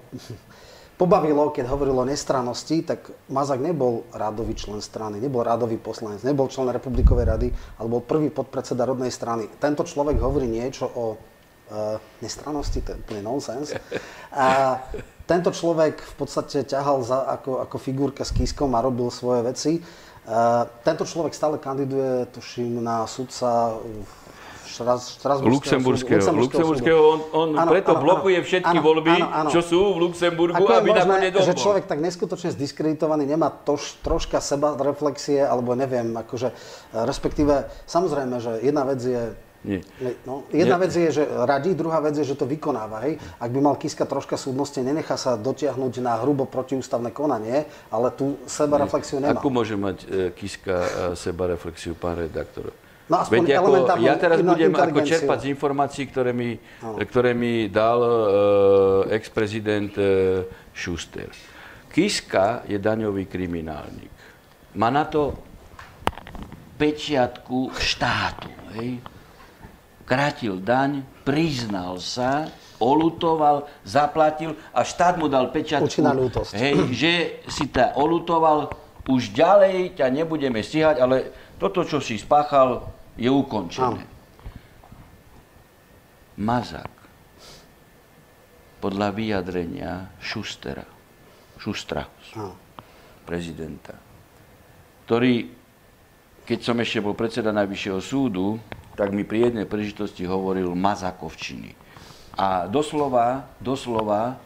pobavilo, keď hovorilo o nestrannosti, tak Mazák nebol rádový člen strany, nebol rádový poslanec, nebol člen Republikovej rady, ale bol prvý podpredseda rodnej strany. Tento človek hovorí niečo o uh, nestrannosti, to je úplne nonsens. A tento človek v podstate ťahal za, ako, ako figurka s kískom a robil svoje veci. Uh, tento človek stále kandiduje, tuším, na sudca Luxemburského. Luxemburského, on, on ano, preto ano, blokuje všetky ano, voľby, ano, ano. čo sú v Luxemburgu, Ako aby možné, nakoniec že človek tak neskutočne zdiskreditovaný nemá tož, troška seba reflexie, alebo neviem, akože, respektíve, samozrejme, že jedna vec je nie. No, jedna Nie. vec je, že radí, druhá vec je, že to vykonáva. Hej. Ak by mal Kiska troška súdnosti, nenechá sa dotiahnuť na hrubo protiústavné konanie, ale tú sebareflexiu nemá. Ako môže mať e, Kiska e, sebareflexiu, pán redaktor? No aspoň Veď ako, ja teraz budem ako čerpať z informácií, ktoré mi, no. ktoré mi dal uh, ex-prezident uh, Schuster. Kiska je daňový kriminálnik. Má na to pečiatku štátu. Hej? Krátil daň, priznal sa, olutoval, zaplatil a štát mu dal pečatku, hej, že si ta olutoval, už ďalej ťa nebudeme stíhať, ale toto, čo si spáchal, je ukončené. Mazak podľa vyjadrenia Šustera, Šustra, prezidenta, ktorý, keď som ešte bol predseda Najvyššieho súdu, tak mi pri jednej príležitosti hovoril Mazakovčiny. A doslova, doslova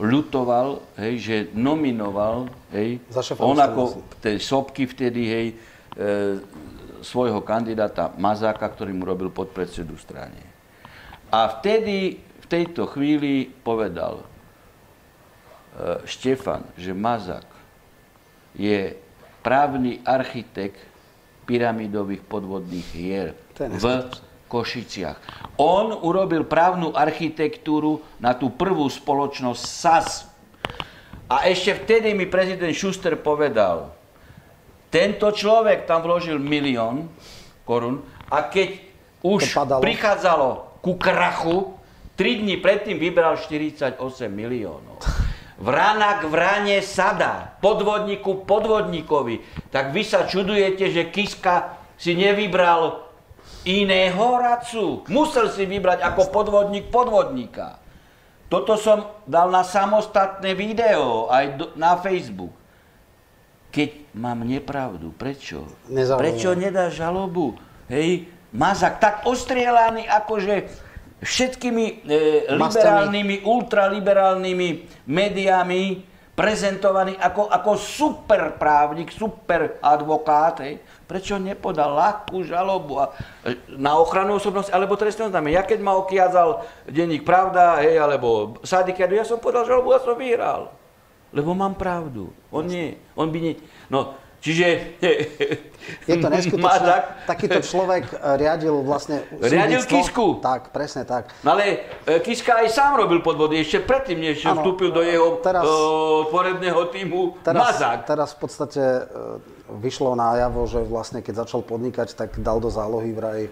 ľutoval, hej, že nominoval, hej, on ako tej sopky vtedy, hej, e, svojho kandidáta Mazáka, ktorý mu robil podpredsedu strane. A vtedy, v tejto chvíli povedal e, Štefan, že Mazák je právny architekt pyramidových podvodných hier v Košiciach. On urobil právnu architektúru na tú prvú spoločnosť SAS. A ešte vtedy mi prezident Schuster povedal, tento človek tam vložil milión korún a keď už prichádzalo ku krachu, 3 dní predtým vybral 48 miliónov. [laughs] Vrana k vrane sada, podvodníku podvodníkovi. Tak vy sa čudujete, že Kiska si nevybral iného radcu. Musel si vybrať ako podvodník podvodníka. Toto som dal na samostatné video aj do, na Facebook. Keď mám nepravdu, prečo? Nezaujímavé. Prečo nedá žalobu? Hej, Mazak tak ostrielaný, akože všetkými e, liberálnymi, ultraliberálnymi médiami prezentovaný ako, ako super právnik, super advokát. Hej. Prečo nepodal ľahkú žalobu a, e, na ochranu osobnosti alebo trestného znamená? Ja keď ma okiazal denník Pravda, hej, alebo Sadikedu, ja som podal žalobu a som vyhral. Lebo mám pravdu. On nie. On by nie. No, čiže... [laughs] Je to [laughs] neskutočné. Takýto človek e, riadil vlastne [laughs] Riadil Kisku. Tak, presne tak. No ale e, Kiska aj sám robil podvody ešte predtým, než ano, vstúpil do jeho teraz, uh, poredného týmu teraz, Mazák. Teraz v podstate vyšlo javo, že vlastne keď začal podnikať, tak dal do zálohy vraj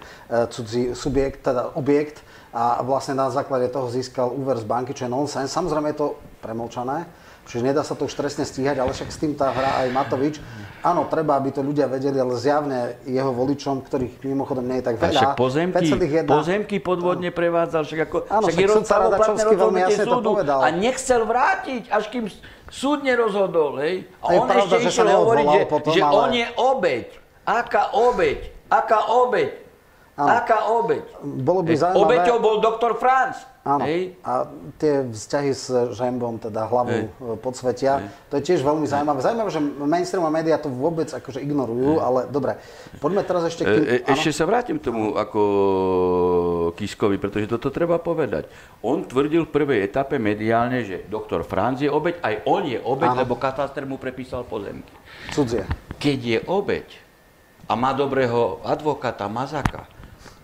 cudzí subjekt, teda objekt a vlastne na základe toho získal úver z banky, čo je nonsens. Samozrejme je to premlčané, Čiže nedá sa to už trestne stíhať, ale však s tým tá hra aj Matovič. Áno, treba, aby to ľudia vedeli, ale zjavne jeho voličom, ktorých mimochodom nie je tak veľa. Však pozemky, pozemky podvodne prevádzal, však ako áno, však je Radačovský veľmi jasne to povedal. A nechcel vrátiť, až kým súd nerozhodol, hej. A on pravda, ešte išiel hovoriť, že, potom, že ale... on je obeď. Aká obeď? Aká obeď? Áno. Aká obeď? Bolo by zaujímavé... Obeťou bol doktor Franz. Áno. Hej. A tie vzťahy s Žembom, teda hlavou Hej. E, podsvetia, Hej. to je tiež veľmi zaujímavé. Zaujímavé, že mainstream a médiá to vôbec akože ignorujú, Hej. ale dobre. Poďme teraz ešte k tým... E, e, ešte sa vrátim k tomu ako Kiskovi, pretože toto treba povedať. On tvrdil v prvej etape mediálne, že doktor Franz je obeď, aj on je obeď, áno. lebo kataster mu prepísal pozemky. Cudzie. Keď je obeď a má dobrého advokáta Mazaka,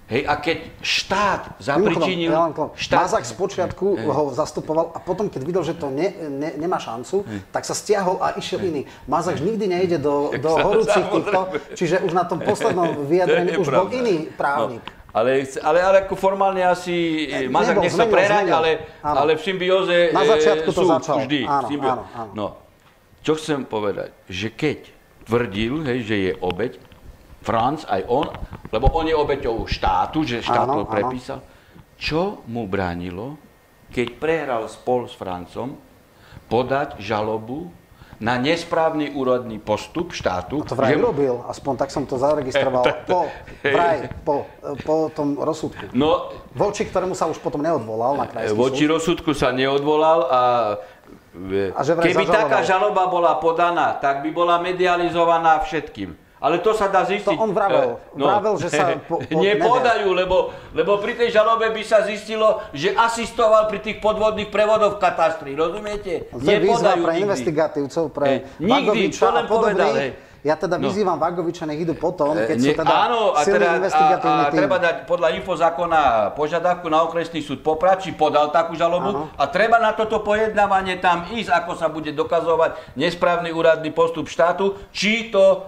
Hej, a keď štát zapričinil... Štát... Mazak z počiatku hej. ho zastupoval a potom, keď videl, že to ne, ne, nemá šancu, hej. tak sa stiahol a išiel hej. iný. Mazak nikdy nejde do, do horúcich týchto, čiže už na tom poslednom [laughs] vyjadrení už bol iný právnik. No. Ale, ale, ale ako formálne asi e, Mazak nech sa prerať, ale, ale v symbióze Na začiatku to sú začal. vždy. Áno, áno, áno. No, čo chcem povedať, že keď tvrdil, hej, že je obeď, Franc, aj on, lebo on je obeťou štátu, že štát to prepísal. Čo mu bránilo, keď prehral spol s Francom, podať žalobu na nesprávny úrodný postup štátu. A to vraj že... urobil, aspoň tak som to zaregistroval, [laughs] po, vraj, po, po tom rozsudku. No, voči ktorému sa už potom neodvolal na krajský Voči súd. rozsudku sa neodvolal a a že Keby zažaloval. taká žaloba bola podaná, tak by bola medializovaná všetkým. Ale to sa dá zistiť. To on vravel. Eh, no, vravel, že sa po, po, [laughs] Nepodajú, lebo, lebo pri tej žalobe by sa zistilo, že asistoval pri tých podvodných prevodoch v katastri. Rozumiete? To je výzva pre investigatívcov, pre eh, Nikdy, to len povedal. Hej. Ja teda no. vyzývam Vagoviča, nech idú potom, keď ne, sú teda áno, a teda, investigatívny a, a, treba dať podľa infozákona požiadavku na okresný súd Poprad, či podal takú žalobu áno. a treba na toto pojednávanie tam ísť, ako sa bude dokazovať nesprávny úradný postup štátu, či to e,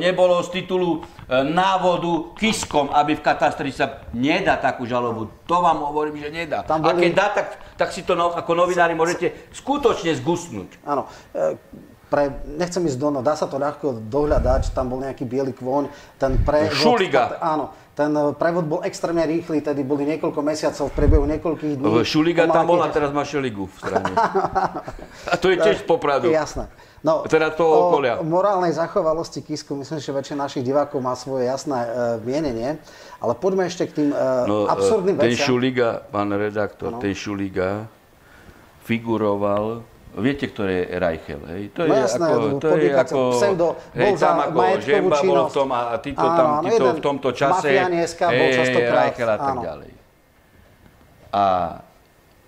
nebolo z titulu e, návodu kiskom, aby v katastri sa nedá takú žalobu. To vám hovorím, že nedá. Tam boli... A keď dá, tak, tak si to no, ako novinári môžete skutočne zgusnúť. Áno. E, pre, nechcem ísť do, no, dá sa to ľahko dohľadať, tam bol nejaký biely kvoň, ten prevod... Šuliga. Áno, ten eh, prevod bol extrémne rýchly, tedy boli niekoľko mesiacov v priebehu niekoľkých dní. Šuliga tam bol a teraz má Šeligu v strane. [laughs] a to je tiež popradu. Jasné. No, teda okolia. O morálnej zachovalosti Kisku myslím, že väčšina našich divákov má svoje jasné e, mienenie, ale poďme ešte k tým e, no, absurdným ten veciam. Ten Šuliga, pán redaktor, ano. ten Šuliga figuroval Viete, ktoré je Reichel, hej? To no je jasné, ako, to je ako, pseudo, hej, tam ako Žemba bol v tom a títo tam, títo v tomto čase, hej, Reichel a tak áno. ďalej. A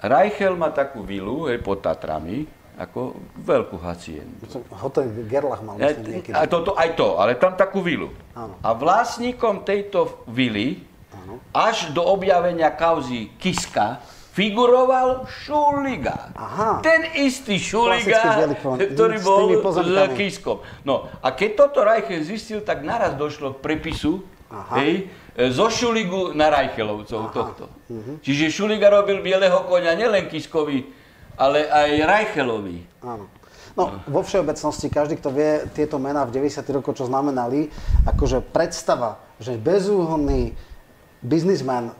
Reichel má takú vilu, hej, pod Tatrami, ako veľkú haciendu. Hotel Gerlach mal myslím niekedy. A to, to, aj to, ale tam takú vilu. Áno. A vlastníkom tejto vily, áno. až do objavenia kauzy Kiska, figuroval Šuliga. Aha. Ten istý Šuliga, ktorý S bol s pozemkami. Kiskom. No a keď toto Reichel zistil, tak naraz došlo k prepisu Aha. hej, e, zo Šuligu na Reichelovcov tohto. Mhm. Čiže Šuliga robil bieleho konia nielen Kiskovi, ale aj Reichelovi. Áno. No, vo všeobecnosti, každý, kto vie tieto mená v 90. rokoch, čo znamenali, akože predstava, že bezúhonný biznisman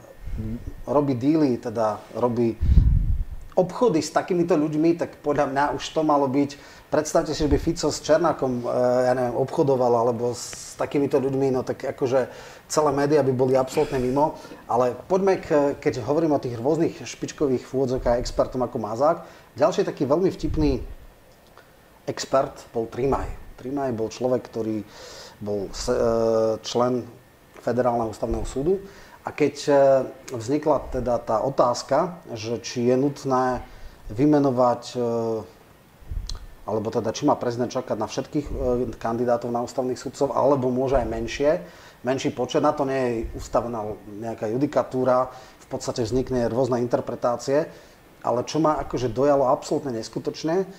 robí díly, teda robí obchody s takýmito ľuďmi, tak podľa mňa už to malo byť, predstavte si, že by Fico s Černákom, e, ja neviem, obchodoval, alebo s takýmito ľuďmi, no tak akože celé médiá by boli absolútne mimo. Ale poďme, k, keď hovorím o tých rôznych špičkových fôdzok a expertom ako Mazák, ďalší taký veľmi vtipný expert bol Trimaj. Trimaj bol človek, ktorý bol e, člen Federálneho ústavného súdu a keď e, vznikla teda tá otázka, že či je nutné vymenovať, e, alebo teda či má prezident čakať na všetkých e, kandidátov na ústavných sudcov, alebo môže aj menšie, menší počet, na to nie je ustavená nejaká judikatúra, v podstate vznikne rôzne interpretácie, ale čo ma akože dojalo absolútne neskutočne,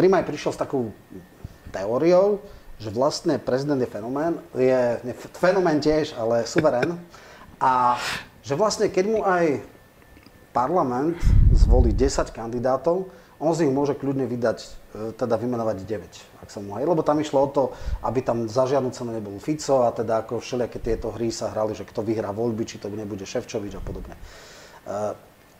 Trimaj prišiel s takou teóriou, že vlastne prezident je fenomén, je ne, fenomén tiež, ale suverén. A že vlastne keď mu aj parlament zvolí 10 kandidátov, on z nich môže kľudne vydať, e, teda vymenovať 9, ak sa mu aj. Lebo tam išlo o to, aby tam za žiadnu cenu nebol Fico a teda ako všelijaké tieto hry sa hrali, že kto vyhrá voľby, či to nebude Ševčovič a podobne.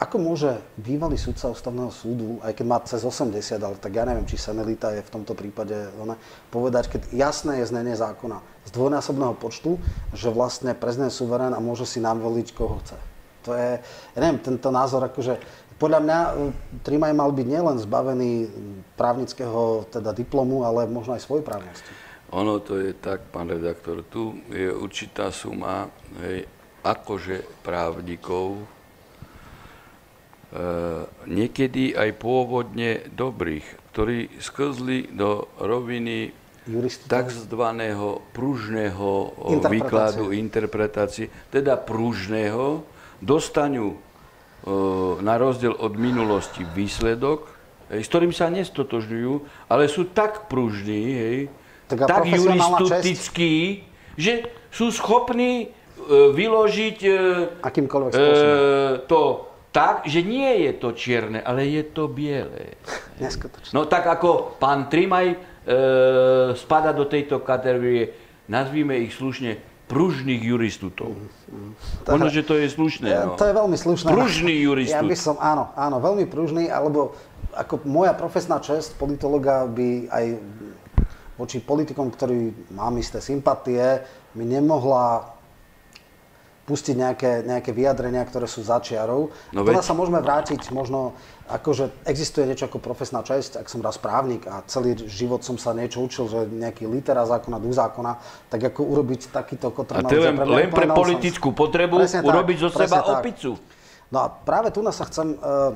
Ako môže bývalý sudca ústavného súdu, aj keď má cez 80, ale tak ja neviem, či senilita je v tomto prípade, ona, povedať, keď jasné je znenie zákona z dvojnásobného počtu, že vlastne prezident suverén a môže si navoliť, koho chce. To je, ja neviem, tento názor, akože podľa mňa e, Trimaj mal byť nielen zbavený právnického teda diplomu, ale možno aj svojej právnosti. Ono to je tak, pán redaktor, tu je určitá suma hej, akože právnikov, niekedy aj pôvodne dobrých, ktorí sklzli do roviny takzvaného pružného Interpretácie. výkladu, interpretácie, teda pružného, dostanú e, na rozdiel od minulosti výsledok, hej, s ktorým sa nestotožňujú, ale sú tak pružní, hej, Tak tak juristickí, že sú schopní e, vyložiť e, e, to tak, že nie je to čierne, ale je to biele. Neskutočné. No tak ako pán Trimaj e, spada do tejto kategórie, nazvíme ich slušne, pružných juristutov. To Možno, že to je slušné. No. To je veľmi slušné. Pružný juristut. Ja by som, áno, áno, veľmi pružný, alebo ako moja profesná čest politologa by aj voči politikom, ktorí mám isté sympatie, mi nemohla pustiť nejaké, nejaké vyjadrenia, ktoré sú začiarov. No No veď- sa môžeme vrátiť možno, akože existuje niečo ako profesná česť, ak som raz právnik a celý život som sa niečo učil, že nejaký litera zákona, duch zákona, tak ako urobiť takýto A kotrmelec to len, len pre politickú potrebu Presne tak, urobiť zo seba tak. opicu. No a práve tu sa chcem, uh,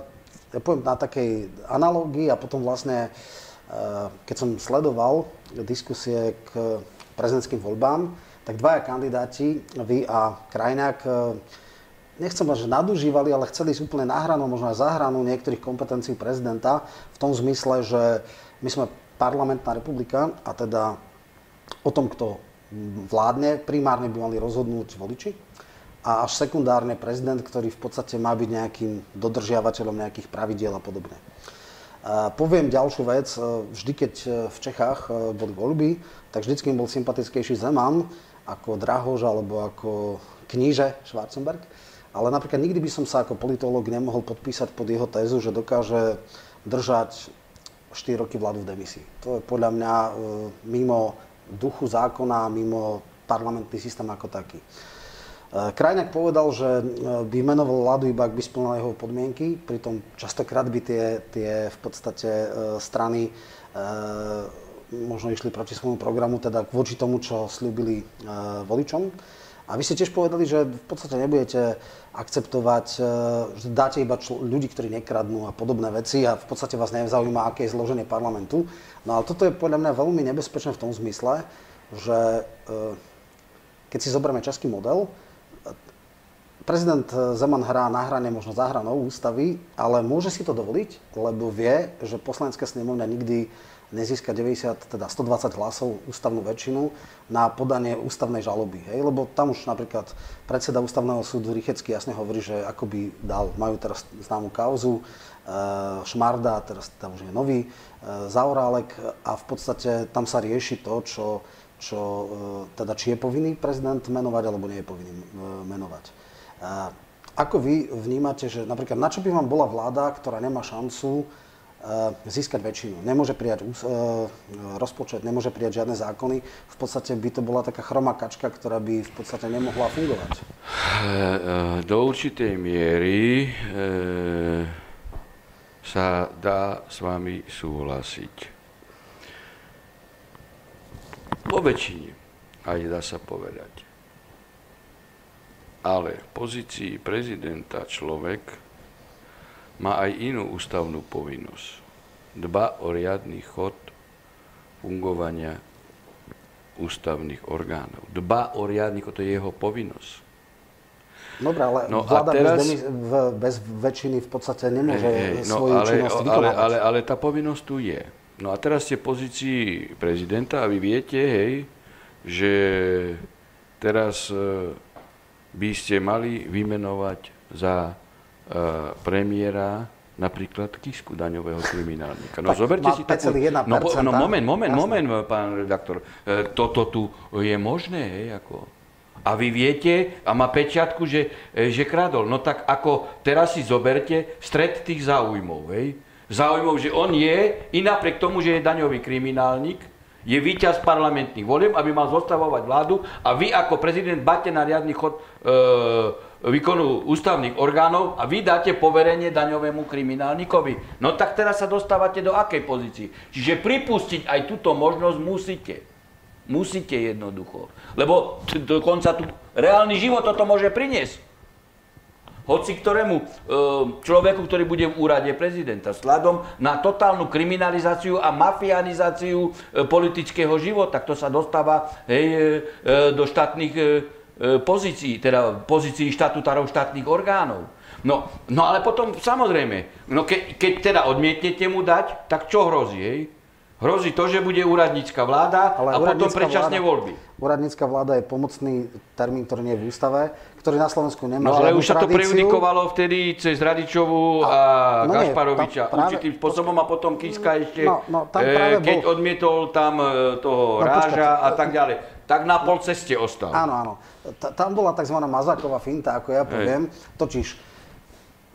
ja poviem na takej analógii a potom vlastne, uh, keď som sledoval diskusie k prezidentským voľbám, tak dvaja kandidáti, vy a Krajňák, uh, nechcem že nadužívali, ale chceli ísť úplne na hranu, možno aj za niektorých kompetencií prezidenta, v tom zmysle, že my sme parlamentná republika a teda o tom, kto vládne, primárne by mali rozhodnúť voliči a až sekundárne prezident, ktorý v podstate má byť nejakým dodržiavateľom nejakých pravidiel a podobne. A poviem ďalšiu vec. Vždy, keď v Čechách boli voľby, tak vždycky im bol sympatickejší Zeman ako Drahož alebo ako kníže Schwarzenberg. Ale napríklad nikdy by som sa ako politológ nemohol podpísať pod jeho tézu, že dokáže držať 4 roky vládu v demisii. To je podľa mňa e, mimo duchu zákona, mimo parlamentný systém ako taký. E, Krajňák povedal, že e, by menoval vládu iba, ak by splnila jeho podmienky, pritom častokrát by tie, tie v podstate strany možno išli proti svojmu programu, teda voči tomu, čo slúbili e, voličom. A vy ste tiež povedali, že v podstate nebudete akceptovať, e, že dáte iba čl- ľudí, ktorí nekradnú a podobné veci a v podstate vás nezaujíma, aké je zloženie parlamentu. No ale toto je podľa mňa veľmi nebezpečné v tom zmysle, že e, keď si zoberieme český model, prezident Zeman hrá na hrane, možno zahra novú ústavy, ale môže si to dovoliť, lebo vie, že poslanecká snemovňa nikdy nezíska 90, teda 120 hlasov ústavnú väčšinu na podanie ústavnej žaloby. Hej? Lebo tam už napríklad predseda ústavného súdu Rychecký jasne hovorí, že ako by dal, majú teraz známu kauzu, e, Šmarda, teraz tam už je nový, e, Zaorálek a v podstate tam sa rieši to, čo, čo e, teda či je povinný prezident menovať, alebo nie je povinný menovať. Ako vy vnímate, že napríklad na čo by vám bola vláda, ktorá nemá šancu Eh, získať väčšinu. Nemôže prijať eh, rozpočet, nemôže prijať žiadne zákony. V podstate by to bola taká chromá kačka, ktorá by v podstate nemohla fungovať. Eh, do určitej miery sa dá s vami súhlasiť. Po väčšine, aj dá sa povedať. Ale v pozícii prezidenta človek, má aj inú ústavnú povinnosť. Dba o riadny chod fungovania ústavných orgánov. Dba o riadny chod, to je jeho povinnosť. Dobre, ale no vláda teraz, bez, v, bez väčšiny v podstate nemôže hej, no, svoju ale, činnosť ale, ale, ale tá povinnosť tu je. No a teraz ste v pozícii prezidenta a vy viete, hej, že teraz e, by ste mali vymenovať za premiéra napríklad Kisku, daňového kriminálnika. No tak zoberte si takú... No, no moment, moment, Jasne. moment, pán redaktor. E, toto tu je možné, hej, ako... A vy viete, a má pečiatku, že, e, že kradol. No tak ako teraz si zoberte stred tých záujmov, hej. Záujmov, že on je, i napriek tomu, že je daňový kriminálnik, je víťaz parlamentných volieb, aby mal zostavovať vládu a vy ako prezident bate na riadny chod e, výkonu ústavných orgánov a vy dáte poverenie daňovému kriminálnikovi. No tak teraz sa dostávate do akej pozícii? Čiže pripustiť aj túto možnosť musíte. Musíte jednoducho. Lebo dokonca tu reálny život toto môže priniesť. Hoci ktorému e, človeku, ktorý bude v úrade prezidenta, sladom na totálnu kriminalizáciu a mafianizáciu e, politického života. To sa dostáva hej, e, do štátnych E, pozícií, teda pozícií štatutárov štátnych orgánov. No, no ale potom samozrejme, no ke, keď teda odmietnete mu dať, tak čo hrozí, hej? Hrozí to, že bude úradnícka vláda ale a potom predčasné voľby. Úradnícka vláda je pomocný termín, ktorý nie je v ústave, ktorý na Slovensku nemá No ale už sa to prejudikovalo vtedy cez Radičovu a, a no Gašparoviča práve, určitým spôsobom a potom Kiska ešte, no, no, tam e, keď bol... odmietol tam e, toho no, Ráža počkať, a tak ďalej tak na pol ceste ostal. Áno, áno. Tam bola tzv. mazáková finta, ako ja poviem. Hej. Totiž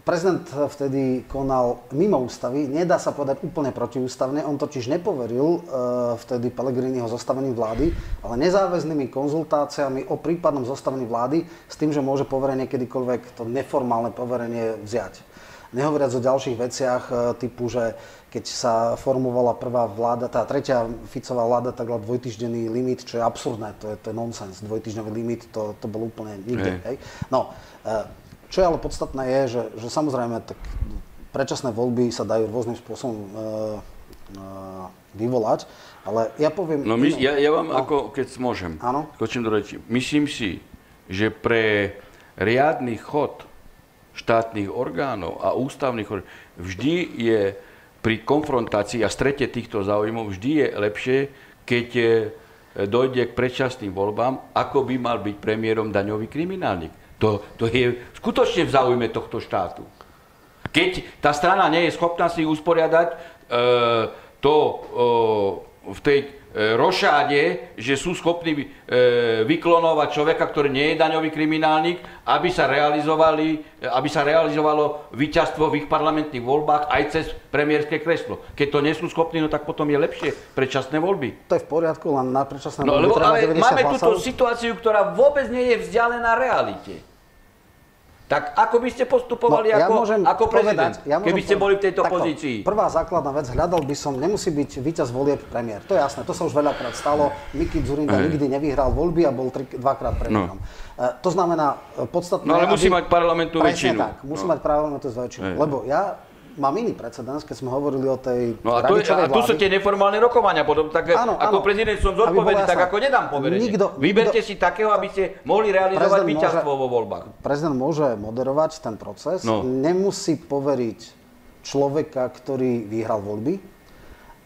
prezident vtedy konal mimo ústavy, nedá sa povedať úplne protiústavne, on totiž nepoveril uh, vtedy Pelegriniho zostavením vlády, ale nezáväznými konzultáciami o prípadnom zostavení vlády s tým, že môže poverenie kedykoľvek to neformálne poverenie vziať. Nehovoriac o ďalších veciach uh, typu, že keď sa formovala prvá vláda, tá tretia Ficová vláda, tak bola dvojtyždenný limit, čo je absurdné, to je, to je nonsens. Dvojtyždňový limit, to, to bol úplne nikde. Hej. Hej. No, e, čo je ale podstatné je, že, že samozrejme tak predčasné voľby sa dajú rôznym spôsobom uh, uh, vyvolať, ale ja poviem... No my, ja, ja vám no. ako, keď môžem, Áno? skočím do reči. Myslím si, že pre riadny chod štátnych orgánov a ústavných orgánov vždy je pri konfrontácii a strete týchto záujmov vždy je lepšie, keď e, dojde k predčasným voľbám, ako by mal byť premiérom daňový kriminálnik. To, to je skutočne v záujme tohto štátu. Keď tá strana nie je schopná si usporiadať e, to e, v tej rošáde, že sú schopní e, vyklonovať človeka, ktorý nie je daňový kriminálnik, aby sa, realizovali, aby sa realizovalo víťazstvo v ich parlamentných voľbách aj cez premiérske kreslo. Keď to nie sú schopní, no tak potom je lepšie predčasné voľby. To je v poriadku, len na predčasné no, voľby lebo, ale máme túto situáciu, ktorá vôbec nie je vzdialená realite. Tak ako by ste postupovali no, ja ako, ako prezident, povedať, ja keby ste boli v tejto takto, pozícii? Prvá základná vec, hľadal by som, nemusí byť víťaz volieb premiér. To je jasné, to sa už veľakrát stalo. Miki Zurinda Aj. nikdy nevyhral voľby a bol tri, dvakrát premiérom. No. Uh, to znamená, e, podstatné... No ale musí aby, mať parlamentnú väčšinu. tak, musí no. mať parlamentnú väčšinu. Lebo ja mám iný precedens, keď sme hovorili o tej No a, to je, a tu sú tie neformálne rokovania, potom tak, áno, ako áno, prezident som zodpovedný, tak ako nedám poverenie. Nikto, Vyberte nikto, si takého, aby ste mohli realizovať víťazstvo vo voľbách. Prezident môže moderovať ten proces, no. nemusí poveriť človeka, ktorý vyhral voľby,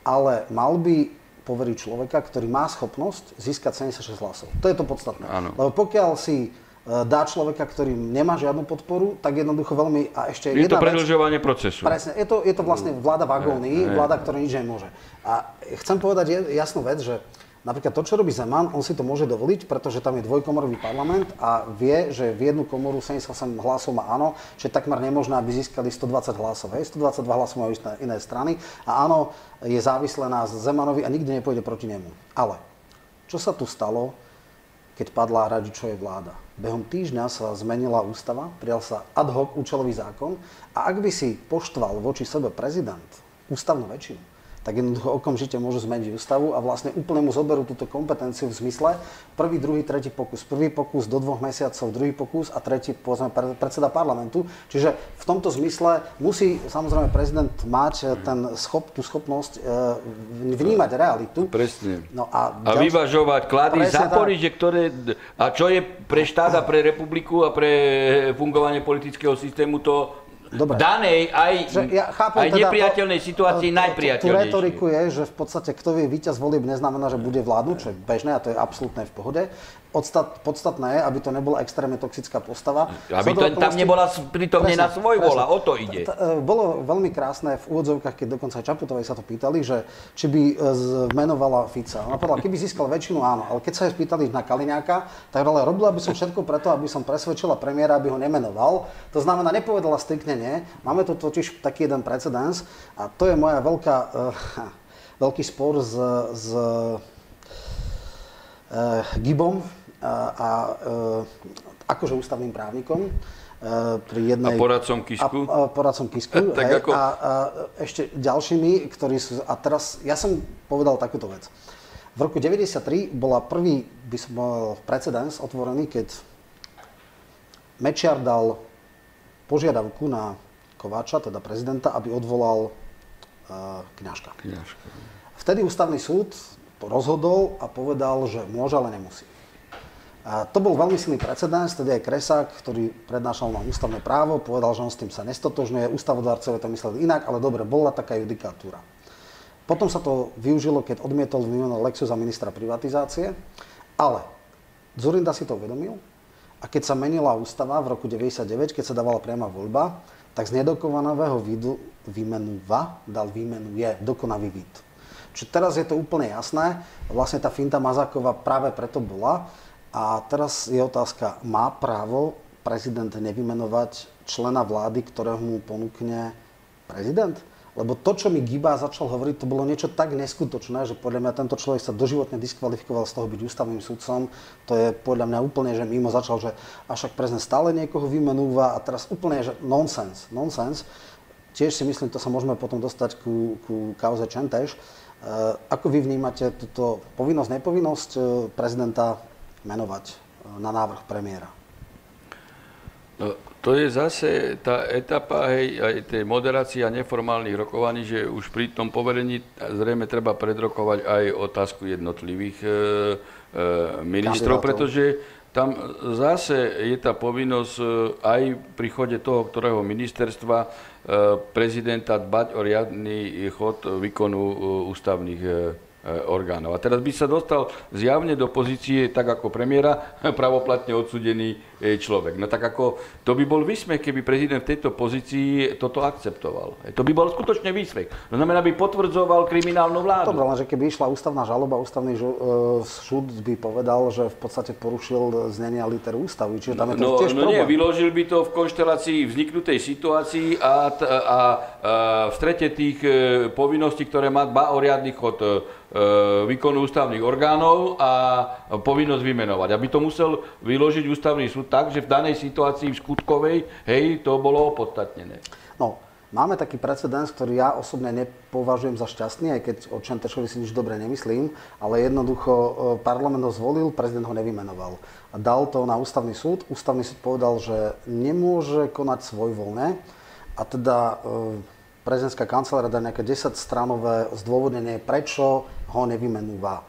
ale mal by poveriť človeka, ktorý má schopnosť získať 76 hlasov. To je to podstatné. Áno. Lebo pokiaľ si dá človeka, ktorý nemá žiadnu podporu, tak jednoducho veľmi... A ešte je to predlžovanie procesu. Presne, je to, je to vlastne vláda vagóny, vláda, ktorá nič nemôže. A chcem povedať jasnú vec, že napríklad to, čo robí Zeman, on si to môže dovoliť, pretože tam je dvojkomorový parlament a vie, že v jednu komoru 78 hlasov má áno, že takmer nemožné, aby získali 120 hlasov. Hej, 122 hlasov majú iné strany a áno, je závislé na Zemanovi a nikdy nepôjde proti nemu. Ale čo sa tu stalo, keď padla Radičovej vláda? Behom týždňa sa zmenila ústava, prijal sa ad hoc účelový zákon a ak by si poštval voči sebe prezident ústavnú väčšinu, tak jednoducho okamžite môžu zmeniť ústavu a vlastne úplne mu zoberú túto kompetenciu v zmysle prvý, druhý, tretí pokus. Prvý pokus do dvoch mesiacov, druhý pokus a tretí, povedzme, predseda parlamentu. Čiže v tomto zmysle musí samozrejme prezident mať eh, ten schop, tú schopnosť e, vnímať realitu. Presne. No a, a ďalšie, vyvažovať klady, zápory, že ktoré, a čo je pre štát a pre republiku a pre fungovanie politického systému to Dobre. danej aj, ja chápem, aj teda nepriateľnej to, situácii to, najpriateľnejšie. Tú retoriku je, že v podstate kto vie víťaz volieb neznamená, že bude vládnuť, čo je bežné a to je absolútne v pohode. Odstat, podstatné je, aby to nebola extrémne toxická postava. Aby to, tam nebola prítomne na svoj vola, o to ide. E, bolo veľmi krásne v úvodzovkách, keď dokonca aj Čaputovej sa to pýtali, že či by e, zmenovala Fica. Ona povedala, keby získal väčšinu, áno, ale keď sa jej spýtali na Kaliňáka, tak ale robila by som všetko preto, aby som presvedčila premiéra, aby ho nemenoval. To znamená, nepovedala striktne nie. Máme tu totiž taký jeden precedens a to je moja veľká, uh, [laughs] veľký spor s, s Gibom, a e, akože ústavným právnikom e, pri jednej... A poradcom Kisku? A, a poradcom Kisku, [laughs] tak hej, ako... a, a ešte ďalšími, ktorí sú... A teraz, ja som povedal takúto vec. V roku 93 bola prvý, by som povedal, precedens otvorený, keď Mečiar dal požiadavku na Kováča, teda prezidenta, aby odvolal uh, kňažka. kňažka. Vtedy ústavný súd rozhodol a povedal, že môže, ale nemusí. A to bol veľmi silný precedens, tedy aj Kresák, ktorý prednášal na ústavné právo, povedal, že on s tým sa nestotožňuje, ústavodárcovia to mysleli inak, ale dobre, bola taká judikatúra. Potom sa to využilo, keď odmietol vymenovať Lexus za ministra privatizácie, ale Zurinda si to uvedomil a keď sa menila ústava v roku 99, keď sa dávala priama voľba, tak z nedokovaného vidu výmenu va dal výmenu je, dokonavý vid. Čiže teraz je to úplne jasné, vlastne tá finta Mazáková práve preto bola, a teraz je otázka, má právo prezident nevymenovať člena vlády, ktorého mu ponúkne prezident? Lebo to, čo mi Giba začal hovoriť, to bolo niečo tak neskutočné, že podľa mňa tento človek sa doživotne diskvalifikoval z toho byť ústavným sudcom. To je podľa mňa úplne, že mimo začal, že a však prezident stále niekoho vymenúva a teraz úplne, že nonsens, nonsens. Tiež si myslím, to sa môžeme potom dostať ku, ku kauze Čentež. E, ako vy vnímate túto povinnosť, nepovinnosť e, prezidenta menovať e, na návrh premiéra? No, to je zase tá etapa hej, aj tej moderácie a neformálnych rokovaní, že už pri tom poverení zrejme treba predrokovať aj otázku jednotlivých e, e, ministrov, Kandidátov. pretože tam zase je tá povinnosť e, aj pri chode toho, ktorého ministerstva e, prezidenta dbať o riadny chod výkonu ústavných orgánov. A teraz by sa dostal zjavne do pozície, tak ako premiéra, [laughs] pravoplatne odsudený eh, človek. No tak ako, to by bol výsmech, keby prezident v tejto pozícii toto akceptoval. To by bol skutočne výsmech. To znamená, by potvrdzoval kriminálnu vládu. Dobre, že keby išla ústavná žaloba, ústavný e, súd by povedal, že v podstate porušil znenia literu ústavy. Čiže tam je to no, tiež no nie, vyložil by to v konštelácii vzniknutej situácii a, a, a v strete tých povinností, ktoré má dba o riadny chod E, výkonu ústavných orgánov a povinnosť vymenovať. Aby to musel vyložiť ústavný súd tak, že v danej situácii v skutkovej, hej, to bolo opodstatnené. No, máme taký precedens, ktorý ja osobne nepovažujem za šťastný, aj keď o Čentešovi si nič dobre nemyslím, ale jednoducho e, parlament ho zvolil, prezident ho nevymenoval. A dal to na ústavný súd. Ústavný súd povedal, že nemôže konať svojvoľne a teda e, prezidentská kancelária dá nejaké 10-stranové zdôvodnenie, prečo ho nevymenúva.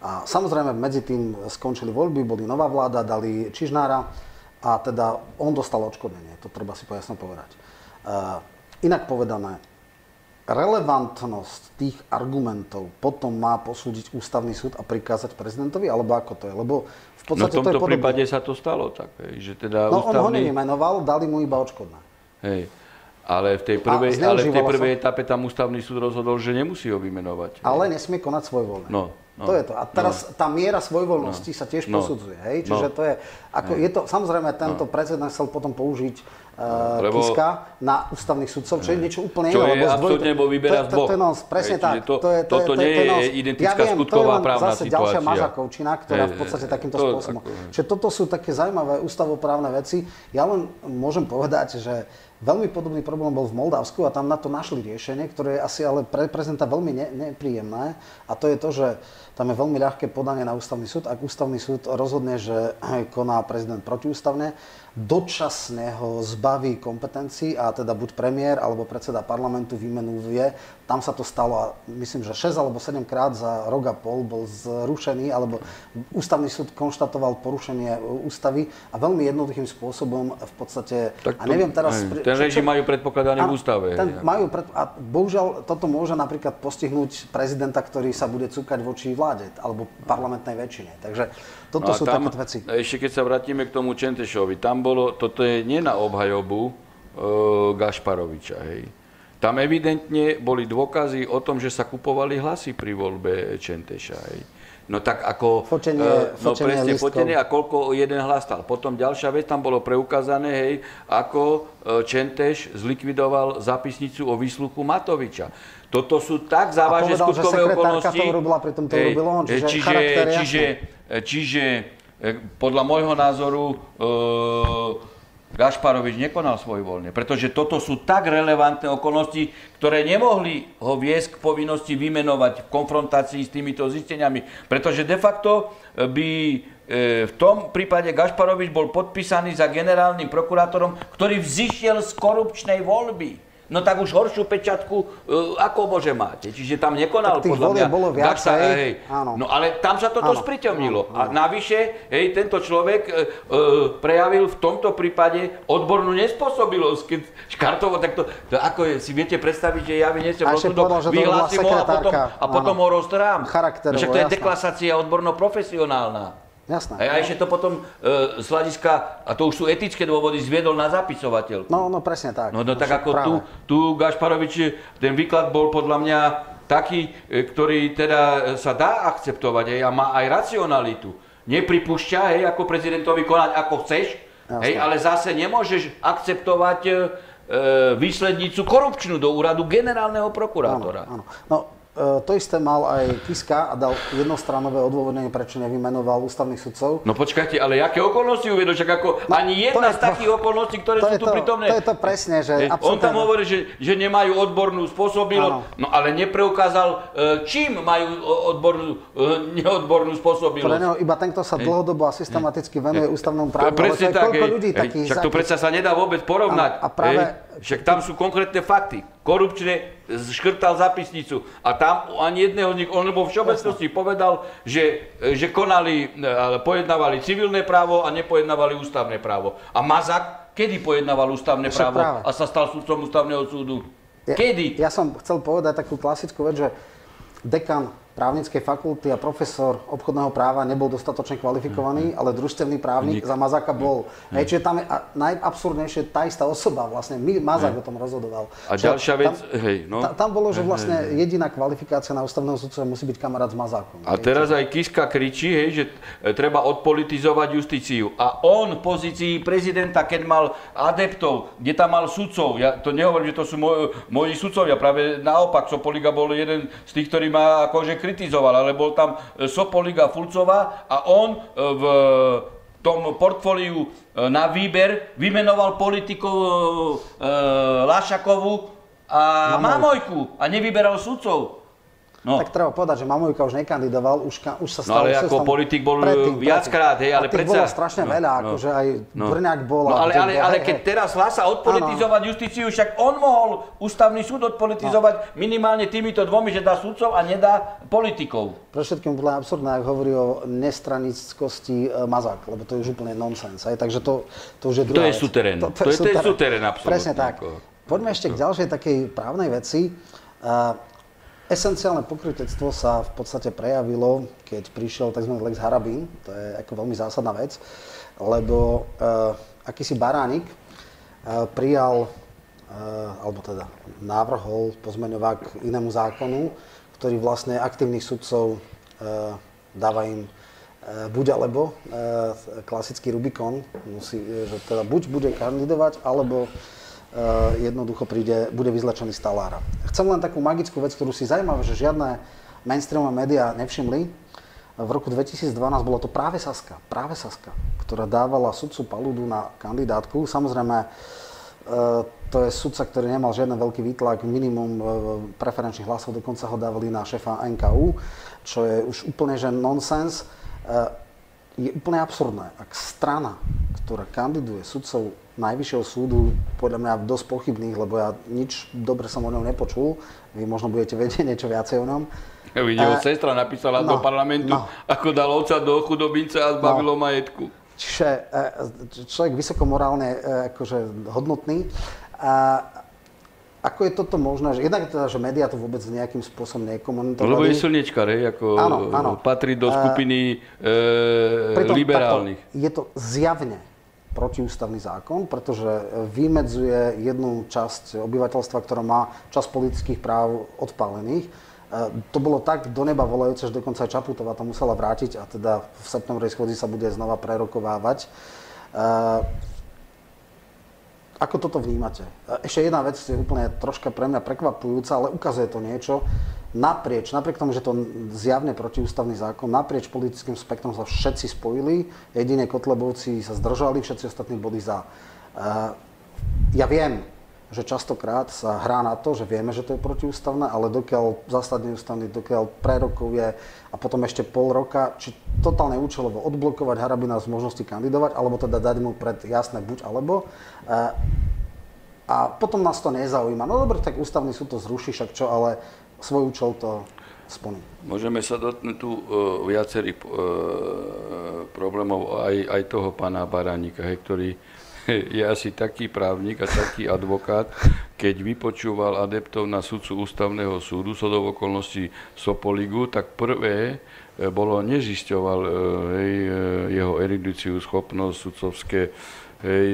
A samozrejme, medzi tým skončili voľby, boli nová vláda, dali Čižnára a teda on dostal odškodnenie, to treba si pojasne povedať. Uh, inak povedané, relevantnosť tých argumentov potom má posúdiť ústavný súd a prikázať prezidentovi, alebo ako to je? Lebo v podstate no v tomto to je prípade sa to stalo tak, že teda No ústavný... on ho nevymenoval, dali mu iba odškodné. Hej. Ale v tej prvej, ale v tej prvej sa... etape tam ústavný súd rozhodol, že nemusí ho vymenovať. Ale nesmie konať svojvoľne. No, no, to je to. A teraz no. tá miera svojvoľnosti no, sa tiež no, posudzuje. Hej? Čiže no, to je, ako, je to, samozrejme, tento no. prezident chcel potom použiť uh, lebo, Kiska na ústavných sudcov, čo je niečo úplne iné. Čo je absolútne, bo vyberá z dvoch. To, to, to, presne tak. To, to je, to, toto nie je identická ja skutková právna zase situácia. ďalšia mažakovčina, ktorá v podstate takýmto to, spôsobom. Čiže toto sú také zaujímavé ústavoprávne veci. Ja len môžem povedať, že Veľmi podobný problém bol v Moldavsku a tam na to našli riešenie, ktoré je asi ale pre prezidenta veľmi ne, nepríjemné. A to je to, že tam je veľmi ľahké podanie na ústavný súd. Ak ústavný súd rozhodne, že [clears throat] koná prezident protiústavne, dočasne ho zbaví kompetencií a teda buď premiér alebo predseda parlamentu vymenuje. Tam sa to stalo a myslím, že 6 alebo 7 krát za rok a pol bol zrušený alebo ústavný súd konštatoval porušenie ústavy a veľmi jednoduchým spôsobom v podstate, tak to, a neviem teraz... Aj, ten režim majú predpokladaný v ústave. Ten majú pred, a bohužiaľ toto môže napríklad postihnúť prezidenta, ktorý sa bude cúkať voči vláde alebo parlamentnej väčšine. Takže toto no sú tam, také veci. Ešte keď sa vrátime k tomu Čentešovi, tam bolo, toto je nie na obhajobu e, Gašparoviča, hej. Tam evidentne boli dôkazy o tom, že sa kupovali hlasy pri voľbe Čenteša, hej. No tak ako... Fotenie, uh, no fotenie presne, listkov. fotenie a koľko jeden hlas stal. Potom ďalšia vec, tam bolo preukázané, hej, ako uh, Čenteš zlikvidoval zápisnicu o výsluchu Matoviča. Toto sú tak závažné skutkové okolnosti. A povedal, že to urobila, pritom to hej, on, čiže, čiže, čiže, čiže podľa môjho názoru uh, Gašparovič nekonal svoj voľne, pretože toto sú tak relevantné okolnosti, ktoré nemohli ho viesť k povinnosti vymenovať v konfrontácii s týmito zisteniami, pretože de facto eh, by eh, v tom prípade Gašparovič bol podpísaný za generálnym prokurátorom, ktorý vzýšiel z korupčnej voľby no tak už horšiu pečiatku uh, ako môže mať. Čiže tam nekonal tak podľa mňa. bolo viac, Gaxa, hej, áno. No ale tam sa toto spritomnilo. A navyše, hej, tento človek uh, prejavil v tomto prípade odbornú nespôsobilosť. Keď škartovo, tak to, to ako je, si viete predstaviť, že ja vyniesem rozsudok, vyhlásim ho a potom, a potom ho roztrám. Charakterovo, no, však to je jasná. deklasácia odborno-profesionálna. Jasné. A ešte to potom e, z hľadiska, a to už sú etické dôvody, zviedol na zapisovateľ. No, no presne tak. No, no tak ako tu, tu Gašparovič, ten výklad bol podľa mňa taký, e, ktorý teda sa dá akceptovať hej, a má aj racionalitu. Nepripúšťa, hej, ako prezidentovi konať ako chceš, hej, ale zase nemôžeš akceptovať e, výslednicu korupčnú do úradu generálneho prokurátora. Áno, áno. No, E, to isté mal aj Kiska a dal jednostranové odôvodnenie, prečo nevymenoval ústavných sudcov. No počkajte, ale aké okolnosti uvedol? Však ako no, ani jedna z to, takých okolností, ktoré sú tu to, prítomné. To je to presne, že je, On tam hovorí, že, že nemajú odbornú spôsobilosť, no ale nepreukázal, e, čím majú odbornú, e, neodbornú spôsobilosť. Pre neho iba ten, kto sa dlhodobo a systematicky venuje ústavnom právu. Presne tak, koľko ľudí takých... Však to predsa sa nedá vôbec porovnať. A, a práve... Však tam sú konkrétne fakty korupčne škrtal zapisnicu. A tam ani jedného z nich, on vo všeobecnosti povedal, že, že konali, pojednávali civilné právo a nepojednávali ústavné právo. A Mazak kedy pojednával ústavné právo práve. a sa stal súdcom ústavného súdu? Kedy? Ja, ja som chcel povedať takú klasickú vec, že dekan právnickej fakulty a profesor obchodného práva nebol dostatočne kvalifikovaný, mm. ale družstevný právnik Nik. za Mazaka bol. Mm. Hej, čiže tam je najabsurdnejšie tá istá osoba, vlastne Mazak mm. o tom rozhodoval. A čiže ďalšia vec, tam, hej, no. Tam, tam bolo, že vlastne jediná kvalifikácia na ústavného sudcu musí byť kamarát s Mazákom. A hej, teraz aj Kiska kričí, hej, že e, treba odpolitizovať justíciu. A on v pozícii prezidenta, keď mal adeptov, kde tam mal sudcov, ja to nehovorím, že to sú moji, moji sudcovia, práve naopak, Sopoliga bol jeden z tých, ktorý má akože kritizoval, ale bol tam e, Sopoliga Fulcová a on e, v tom portfóliu e, na výber vymenoval politikov Lašakovu a Mamojku a nevyberal sudcov. No. Tak treba povedať, že Mamujka už nekandidoval, už, už sa stal... No ale ako politik bol predtým, viackrát, hej, ale predsa... bolo strašne no, veľa, no, akože aj no. Brňák bol... No ale, ale, ale keď teraz hlása odpolitizovať justíciu, však on mohol ústavný súd odpolitizovať no. minimálne týmito dvomi, že dá sudcov a nedá politikov. Pre všetkým bolo absurdné, ak hovorí o nestranickosti e, Mazák, lebo to je už úplne nonsens. Aj, takže to, to už je druhá To je suterén. To, to, to, je, to je suterén, absolútne. Presne tak. Poďme ešte k ďalšej takej právnej veci. Uh, Esenciálne pokrytectvo sa v podstate prejavilo, keď prišiel tzv. Lex Harabín, to je ako veľmi zásadná vec, lebo uh, akýsi baránik uh, prijal, uh, alebo teda návrhol pozmeňovák inému zákonu, ktorý vlastne aktívnych sudcov uh, dáva im uh, buď alebo, uh, klasický Rubikon, musí, že teda buď bude kandidovať, alebo Eh, jednoducho príde, bude vyzlečený z talára. Chcem len takú magickú vec, ktorú si zaujímavé, že žiadne mainstreamové médiá nevšimli. V roku 2012 bolo to práve Saska, práve Saska, ktorá dávala sudcu Paludu na kandidátku. Samozrejme, eh, to je sudca, ktorý nemal žiadny veľký výtlak, minimum eh, preferenčných hlasov, dokonca ho dávali na šefa NKU, čo je už úplne že nonsens. Je úplne absurdné, ak strana, ktorá kandiduje sudcov najvyššieho súdu podľa mňa dosť pochybných, lebo ja nič dobre som o ňom nepočul. Vy možno budete vedieť niečo viacej o ňom. Jeho uh, sestra napísala no, do parlamentu, no. ako dal ovca do chudobinca a zbavilo no. majetku. Čiže uh, človek vysokomorálne uh, akože hodnotný. A ako je toto možné? Že, jednak teda, že médiá to vôbec nejakým spôsobom nekomunitovali. Lebo je slnečka, ako áno, áno. patrí do skupiny e, liberálnych. Takto, je to zjavne protiústavný zákon, pretože vymedzuje jednu časť obyvateľstva, ktorá má časť politických práv odpálených. E, to bolo tak do neba volajúce, že dokonca aj Čaputová to musela vrátiť a teda v septembrej schôdzi sa bude znova prerokovávať. E, ako toto vnímate? E, ešte jedna vec je úplne troška pre mňa prekvapujúca, ale ukazuje to niečo naprieč, napriek tomu, že to zjavne protiústavný zákon, naprieč politickým spektrom sa všetci spojili, jedine Kotlebovci sa zdržali, všetci ostatní boli za. Ja viem, že častokrát sa hrá na to, že vieme, že to je protiústavné, ale dokiaľ zásadne ústavný, dokiaľ prerokuje a potom ešte pol roka, či totálne účelovo odblokovať Harabina z možnosti kandidovať, alebo teda dať mu pred jasné buď alebo. A potom nás to nezaujíma. No dobre, tak ústavný súd to zruší, však čo, ale svoj účel to splní. Môžeme sa dotknúť tu uh, viacerých uh, problémov aj, aj toho pána Baránika, hej, ktorý [laughs] je asi taký právnik a taký advokát, keď vypočúval adeptov na sudcu ústavného súdu, sodov okolností Sopoligu, tak prvé e, bolo, nezisťoval hej, jeho erudíciu, schopnosť, sudcovské hej,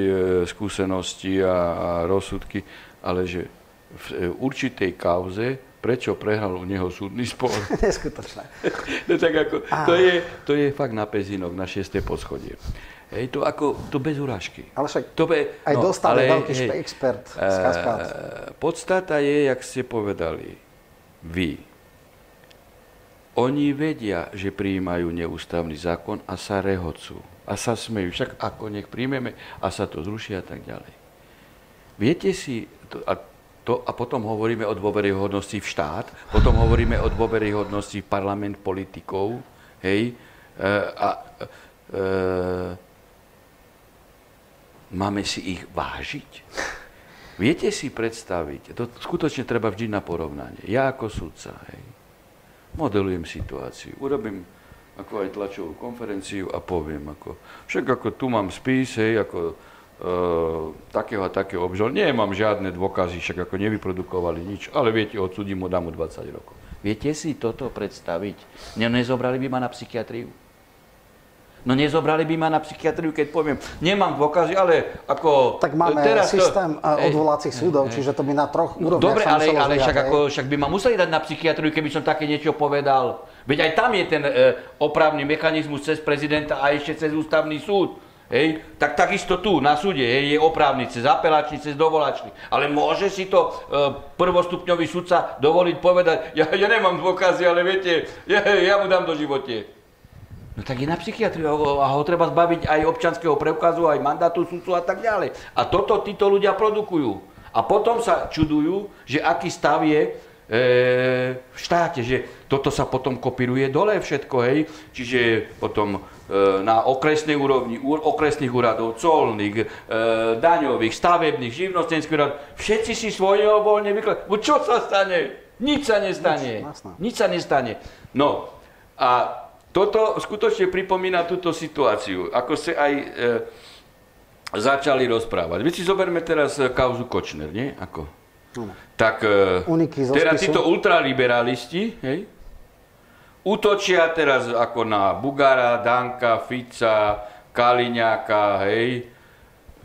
skúsenosti a, a rozsudky, ale že v určitej kauze prečo prehral u neho súdny spor. [laughs] Neskutočné. no tak ako, to je, to je fakt na pezinok, na šiesté poschodie. Hej, to ako, to bez urážky. Ale však to be, aj no, dostal ale, veľký hej, expert z Kaskát. Uh, podstata je, jak ste povedali, vy. Oni vedia, že prijímajú neústavný zákon a sa rehocú. A sa smejú. Však ako nech príjmeme a sa to zruší a tak ďalej. Viete si, to, a to, a potom hovoríme o dôveryhodnosti v štát, potom hovoríme o dôveryhodnosti v parlament politikov, hej, e, a e, máme si ich vážiť? Viete si predstaviť, to skutočne treba vždy na porovnanie. Ja ako sudca, hej, modelujem situáciu, urobím ako aj tlačovú konferenciu a poviem, ako, však ako tu mám spis, hej, ako takého a takého obžal. Nemám žiadne dôkazy, však ako nevyprodukovali nič, ale viete, odsudím mu, dám mu 20 rokov. Viete si toto predstaviť? Ne, nezobrali by ma na psychiatriu? No nezobrali by ma na psychiatriu, keď poviem, nemám dôkazy, ale ako... Tak máme teraz systém to... odvolacích súdov, čiže to by na troch úrovniach Dobre, ale, ale však, ako, však by ma museli dať na psychiatriu, keby som také niečo povedal. Veď aj tam je ten e, opravný mechanizmus cez prezidenta a ešte cez ústavný súd. Hej, tak takisto tu na súde hej, je oprávny cez apelačný, cez dovolačný. Ale môže si to e, prvostupňový sudca dovoliť povedať, ja, ja nemám dôkazy, ale viete, ja, ja mu dám do živote. No tak je na psychiatriu a ho treba zbaviť aj občanského preukazu, aj mandátu sudcu a tak ďalej. A toto títo ľudia produkujú. A potom sa čudujú, že aký stav je v štáte, že toto sa potom kopíruje dole všetko, hej, čiže potom e, na okresnej úrovni, okresných úradov, colných, e, daňových, stavebných, živnostenských úradov, všetci si voľne vykladajú. Čo sa stane? Nič sa nestane. Nič sa nestane. No a toto skutočne pripomína túto situáciu, ako ste aj e, začali rozprávať. My si zoberme teraz kauzu Kočner, nie? Ako? No. Tak e, teraz títo ultraliberalisti, hej, útočia teraz ako na Bugara, Danka, Fica, Kaliňáka, hej,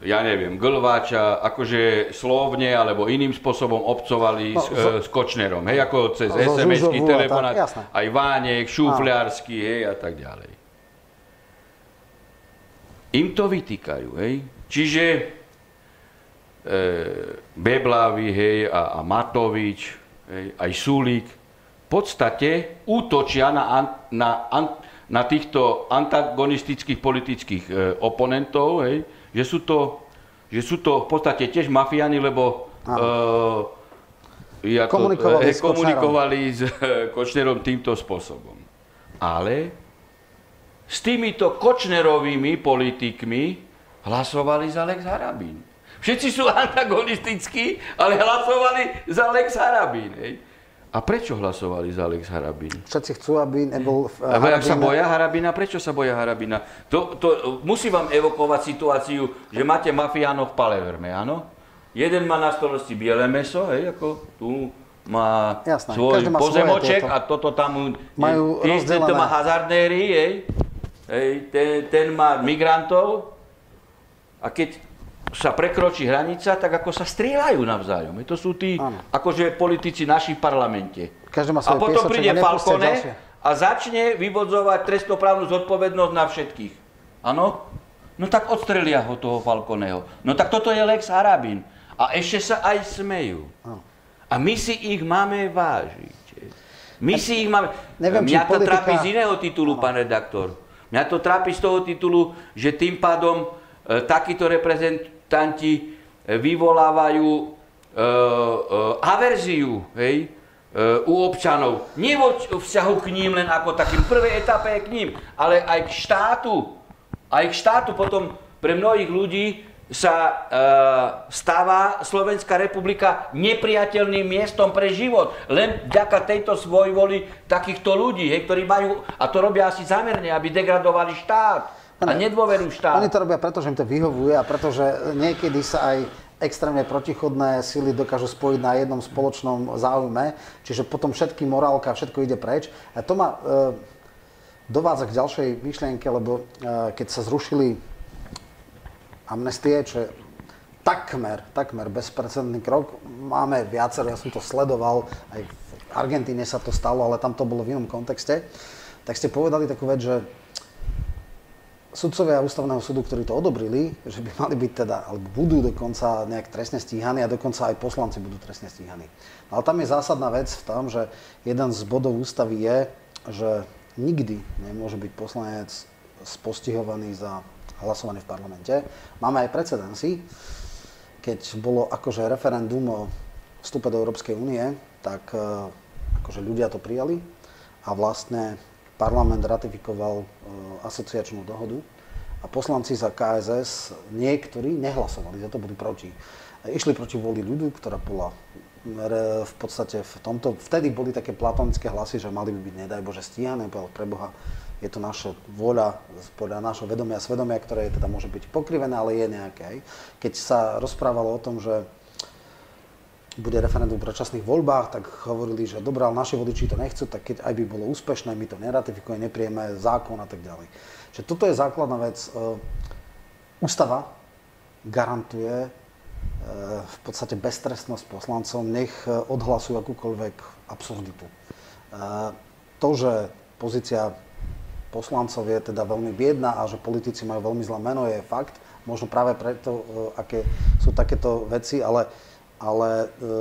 ja neviem, Glváča, akože slovne alebo iným spôsobom obcovali no, s, zo, s Kočnerom, hej, ako cez no, SMS-ky, telefonát, aj Vánek, Šufliarsky, hej, a tak ďalej. Im to vytýkajú, hej. Čiže e, Beblavy, hej, a, a Matovič, hej, aj Sulík, podstate útočia na, na, na týchto antagonistických politických e, oponentov, hej, že sú to, že sú to v podstate tiež mafiáni, lebo uh, ja to, komunikovali, eh, s, komunikovali s Kočnerom týmto spôsobom. Ale s týmito Kočnerovými politikmi hlasovali za Lex Harabín. Všetci sú [laughs] antagonistickí, ale hlasovali za Lex Harabín. Hej. A prečo hlasovali za Alex Harabín? Všetci chcú, aby nebol uh, Harabín. sa boja Harabina? Prečo sa boja Harabina? To, to, musí vám evokovať situáciu, že máte mafiánov v Paleverme, áno? Jeden má na stolosti biele meso, hej, ako tu má Jasné, svoj má pozemoček a toto tam... Majú ten, ten má hazardéry, hej, hej ten, ten má migrantov a keď sa prekročí hranica, tak ako sa strieľajú navzájom. To sú tí, ano. akože politici naši v parlamente. Každý má a potom príde Falcone a začne vyvodzovať trestnoprávnu zodpovednosť na všetkých. Áno? No tak odstrelia ho toho Falconeho. No tak toto je Lex Harabin. A ešte sa aj smejú. Ano. A my si ich máme vážiť. My si ich máme... Neviem, Mňa to politika... trápi z iného titulu, ano. pán redaktor. Mňa to trápi z toho titulu, že tým pádom e, takíto reprezent, protestanti eh, vyvolávajú e, e, averziu hej, e, u občanov. Nie vo vzťahu k ním len ako takým prvej etape k ním, ale aj k štátu. Aj k štátu potom pre mnohých ľudí sa e, stáva Slovenská republika nepriateľným miestom pre život. Len vďaka tejto svojvoli takýchto ľudí, hej, ktorí majú, a to robia asi zamerne, aby degradovali štát. A nedôveru štát. Oni to robia preto, že im to vyhovuje a pretože niekedy sa aj extrémne protichodné sily dokážu spojiť na jednom spoločnom záujme, čiže potom všetky morálka, všetko ide preč. A to ma e, dovádza k ďalšej myšlienke, lebo e, keď sa zrušili amnestie, čo je takmer, takmer bezprecedentný krok, máme viacero, ja som to sledoval, aj v Argentíne sa to stalo, ale tam to bolo v inom kontexte, tak ste povedali takú vec, že sudcovia ústavného súdu, ktorí to odobrili, že by mali byť teda, alebo budú dokonca nejak trestne stíhaní a dokonca aj poslanci budú trestne stíhaní. No ale tam je zásadná vec v tom, že jeden z bodov ústavy je, že nikdy nemôže byť poslanec spostihovaný za hlasovanie v parlamente. Máme aj precedensy, keď bolo akože referendum o vstupe do Európskej únie, tak e, akože ľudia to prijali a vlastne parlament ratifikoval asociačnú dohodu a poslanci za KSS niektorí nehlasovali, za to boli proti. Išli proti voli ľudu, ktorá bola v podstate v tomto, vtedy boli také platonické hlasy, že mali by byť, nedaj Bože, stíhané, pre Boha, je to naša voľa, podľa našho vedomia svedomia, ktoré teda môže byť pokrivené, ale je nejaké. Keď sa rozprávalo o tom, že bude referendum v predčasných voľbách, tak hovorili, že dobré, ale naši voliči to nechcú, tak keď aj by bolo úspešné, my to neratifikujeme, neprijeme zákon a tak ďalej. Čiže toto je základná vec. E, ústava garantuje e, v podstate beztrestnosť poslancom, nech e, odhlasujú akúkoľvek absurditu. To, že pozícia poslancov je teda veľmi biedna a že politici majú veľmi zlé meno, je fakt. Možno práve preto, aké sú takéto veci, ale ale e,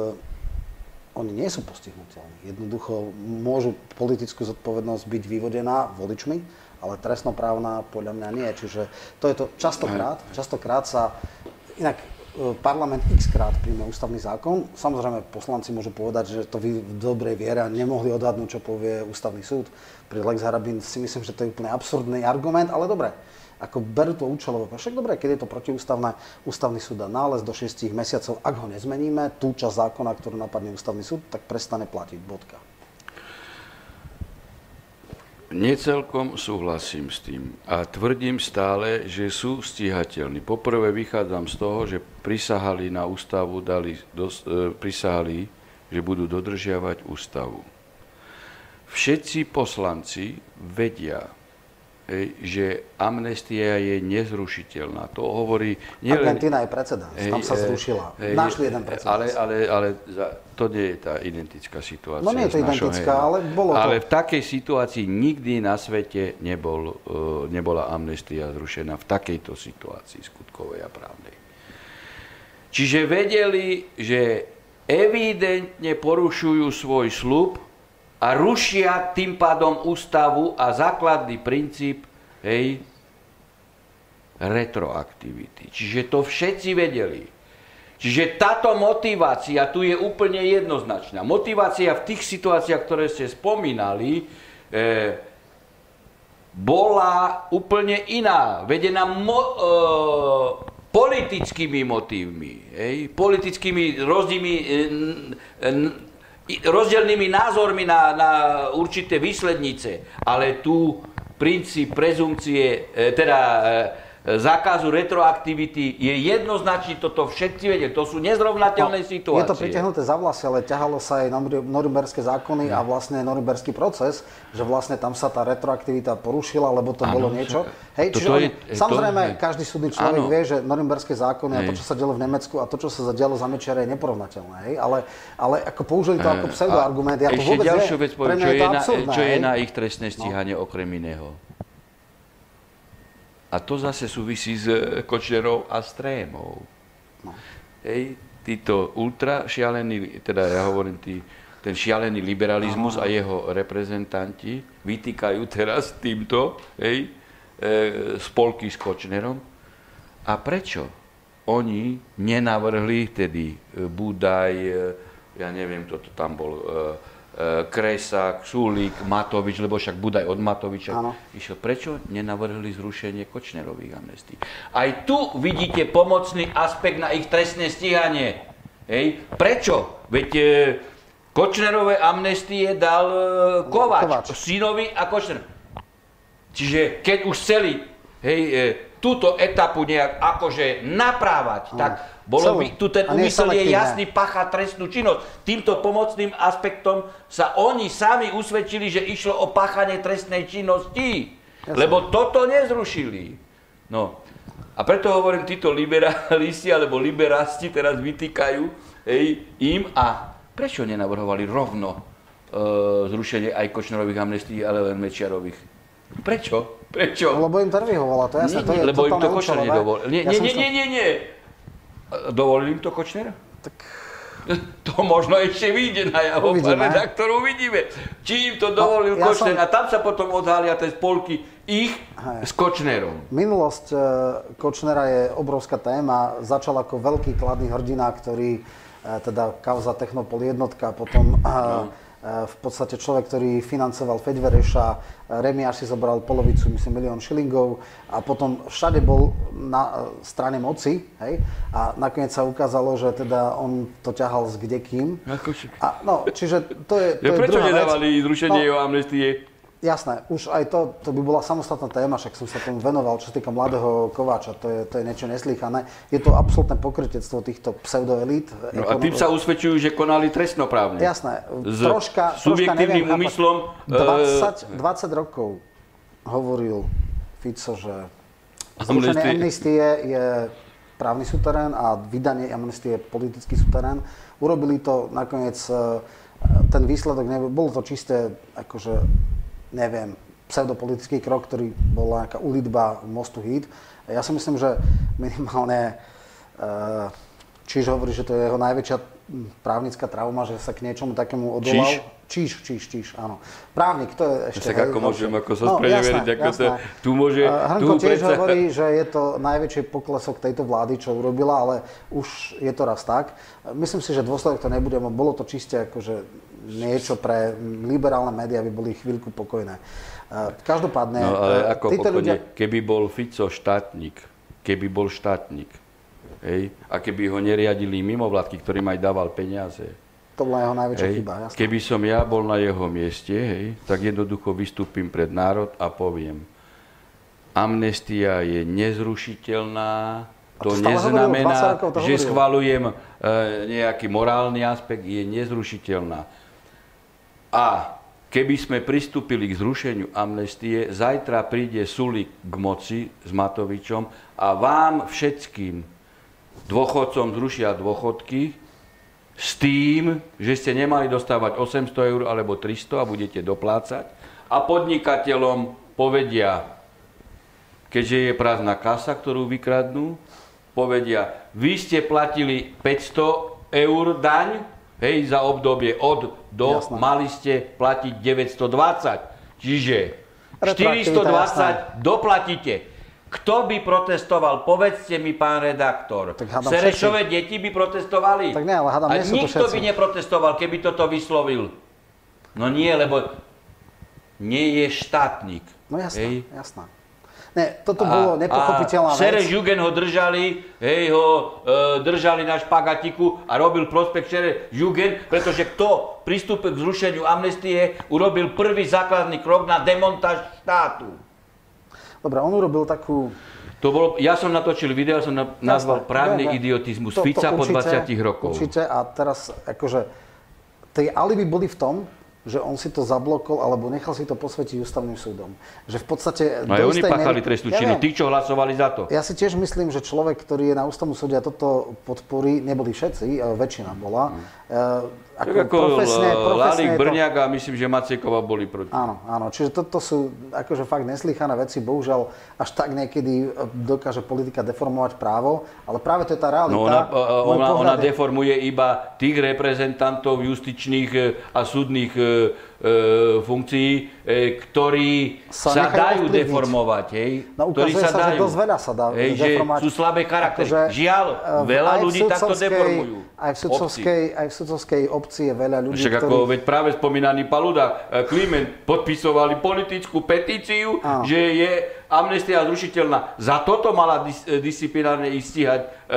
oni nie sú postihnutelní. Jednoducho môžu politickú zodpovednosť byť vyvodená voličmi, ale trestnoprávna podľa mňa nie. Čiže to je to častokrát, častokrát sa, inak parlament x krát príjme ústavný zákon. Samozrejme, poslanci môžu povedať, že to vy v dobrej viere a nemohli odhadnúť, čo povie ústavný súd. Pri Lex Harabin si myslím, že to je úplne absurdný argument, ale dobre. Ako berú to účelovo. Však dobre, keď je to protiústavné, ústavný súd dá nález do 6 mesiacov. Ak ho nezmeníme, tú časť zákona, ktorú napadne ústavný súd, tak prestane platiť. Bodka. Necelkom súhlasím s tým a tvrdím stále, že sú stíhateľní. Poprvé vychádzam z toho, že prisahali na ústavu, dali, dos, e, prisahali, že budú dodržiavať ústavu. Všetci poslanci vedia, že amnestia je nezrušiteľná. To hovorí... Nielen, Argentina je precedens, tam sa zrušila. Hej, Našli jeden precedens. Ale, ale, ale to nie je tá identická situácia. No nie je to identická, ale bolo to. Ale v takej situácii nikdy na svete nebol, nebola amnestia zrušená v takejto situácii skutkovej a právnej. Čiže vedeli, že evidentne porušujú svoj slub, a rušia tým pádom ústavu a základný princíp hej, retroaktivity. Čiže to všetci vedeli. Čiže táto motivácia tu je úplne jednoznačná. Motivácia v tých situáciách, ktoré ste spomínali, e, bola úplne iná. Vedená mo, e, politickými motívmi, hej, politickými rozdílmi, e, e, rozdielnými názormi na, na určité výslednice, ale tu princíp prezumcie, e, teda e, zákazu retroaktivity je jednoznačný, toto všetci vedia, to sú nezrovnateľné no, situácie. Je to pritiahnuté za vlasy, ale ťahalo sa aj norimberské zákony no. a vlastne norimberský proces, že vlastne tam sa tá retroaktivita porušila, lebo to ano, bolo niečo. Hej, čiže on, je, samozrejme, to, každý súdny človek ano. vie, že norimberské zákony hej. a to, čo sa dialo v Nemecku a to, čo sa zadialo za Mečiara je neporovnateľné. Hej? Ale, ale ako použili to ako pseudoargument, ja to vôbec ďalšiu vec poviem, čo, je, na, čo je na ich trestné stíhanie no. okrem iného. A to zase súvisí s e, Kočnerou a Strémou. No. Hej, títo ultra šialení, teda ja hovorím, tí, ten šialený liberalizmus no. a jeho reprezentanti vytýkajú teraz týmto hej, e, spolky s Kočnerom. A prečo? Oni nenavrhli tedy e, Budaj, ja neviem, kto to tam bol, E, Kresák, Sulík, Matovič, lebo však Budaj od Matoviča ano. išiel. Prečo nenavrhli zrušenie Kočnerových amnestí? Aj tu vidíte pomocný aspekt na ich trestné stíhanie. Hej. Prečo? Veď e, Kočnerové amnestie dal e, Kovač, Kovač, synovi a Kočner. Čiže keď už chceli hej, e, túto etapu nejak akože naprávať, tak bolo by, tu ten úmysel je jasný, pacha trestnú činnosť. Týmto pomocným aspektom sa oni sami usvedčili, že išlo o páchanie trestnej činnosti. Jasne. Lebo toto nezrušili. No. A preto hovorím, títo liberalisti alebo liberásti teraz vytýkajú hej, im a prečo nenavrhovali rovno e, zrušenie aj Kočnerových amnestí, ale len Mečiarových? Prečo? Prečo? Lebo im to nevyhovovalo, to jasne, nie, to je Lebo im to Kočner nedovolil. Nie, ja nie, nie, nie, nie, nie. Dovolil im to Kočner? Tak... [laughs] To možno ešte vyjde na jeho redaktor, uvidíme. Či im to dovolil no, ja Kočner. Som... A tam sa potom odhalia tie spolky ich Hej. s Kočnerom. Minulosť e, Kočnera je obrovská téma. Začal ako veľký kladný hrdina, ktorý, e, teda kauza Technopol jednotka, potom no Eh, v podstate človek, ktorý financoval Fedvereša, eh, Remiáš si zobral polovicu, myslím, milión šilingov a potom všade bol na eh, strane moci, hej, a nakoniec sa ukázalo, že teda on to ťahal s kdekým. A, no, čiže to je, to ja, je Prečo druhá nedávali vec. zrušenie no, amnestie? Jasné, už aj to, to by bola samostatná téma, však som sa tomu venoval, čo sa týka mladého Kováča, to je, to je niečo neslýchané. Je to absolútne pokrytectvo týchto pseudoelít. No a tým sa usvedčujú, že konali trestnoprávne. Jasné, S troška, subjektívnym troška neviem, úmyslom. 20, 20 e, rokov hovoril Fico, že zrušenie amnestie je právny suterén a vydanie amnestie je politický suterén. Urobili to nakoniec, e, ten výsledok, nebol, bolo to čisté akože neviem, pseudopolitický krok, ktorý bola nejaká ulitba mostu Hit. Ja si myslím, že minimálne uh, Čiž hovorí, že to je jeho najväčšia právnická trauma, že sa k niečomu takému odvolal. Číž? Číž, číž, číž, áno. Právnik, to je ešte... Tak ako môžem, ako sa no, ako to tu môže... Hrnko tu tiež predsa... hovorí, že je to najväčší poklesok tejto vlády, čo urobila, ale už je to raz tak. Myslím si, že dôsledok to nebude, bolo to čiste akože niečo pre liberálne médiá, aby boli chvíľku pokojné. Každopádne... No ale ako pokojne, ľudia... keby bol Fico štátnik, keby bol štátnik, hej, a keby ho neriadili mimovládky, ktorým aj dával peniaze, to bola jeho najväčšia hej. chyba, jasná. Keby som ja bol na jeho mieste, hej, tak jednoducho vystúpim pred národ a poviem, amnestia je nezrušiteľná, to, to neznamená, hovoril, to že hovoril. schvalujem e, nejaký morálny aspekt, je nezrušiteľná. A keby sme pristúpili k zrušeniu amnestie, zajtra príde Sulik k moci s Matovičom a vám všetkým dôchodcom zrušia dôchodky, s tým, že ste nemali dostávať 800 eur alebo 300 a budete doplácať. A podnikateľom povedia, keďže je prázdna kasa, ktorú vykradnú, povedia, vy ste platili 500 eur daň, hej, za obdobie od do, Jasné. mali ste platiť 920. Čiže 420 doplatíte. Kto by protestoval? Povedzte mi, pán redaktor. Serešové všetci. deti by protestovali? Tak nie, ale hádam, nie nikto to by neprotestoval, keby toto vyslovil. No nie, lebo nie je štátnik. No jasná, jasná. Ne, toto a, bolo nepochopiteľná vec. Sereš Jugen ho držali, hej, ho e, držali na špagatiku a robil prospekt Sereš Jugen, pretože kto pristúpil k zrušeniu amnestie, urobil prvý základný krok na demontáž štátu. Dobre, on urobil takú... To bolo, ja som natočil video, som na, nazval právny idiotizmus to, Fica to určite, po 20 rokov. Určite a teraz akože tie alibi boli v tom, že on si to zablokol alebo nechal si to posvetiť ústavným súdom. Že v podstate... No aj oni páchali miery... trestnú činu, ja tí, čo hlasovali za to. Ja si tiež myslím, že človek, ktorý je na ústavnom súde a toto podporí, neboli všetci, väčšina bola, mm. Ako, tak ako profesne, profesne Lálík, Brňák a myslím, že Macekova boli proti. Áno, áno. Čiže toto sú akože fakt neslychané veci. Bohužiaľ, až tak niekedy e, dokáže politika deformovať právo, ale práve to je tá realita. No ona, ona, ona deformuje iba tých reprezentantov justičných e, a súdnych e, e, funkcií, e, ktorí sa, sa dajú ovplyvniť. deformovať. Hej? No, ktorí sa, sa dajú. že dosť veľa sa dá hej. Že sú slabé charaktery. Akože, Žiaľ, veľa ľudí takto deformujú. Aj v, sudcovskej, aj v sudcovskej obci je veľa ľudí, Však ktorí... ako, veď práve spomínaný Paluda, e, Kliment podpisovali politickú petíciu, Áno. že je amnestia zrušiteľná. Za toto mala dis- e, disciplinárne e,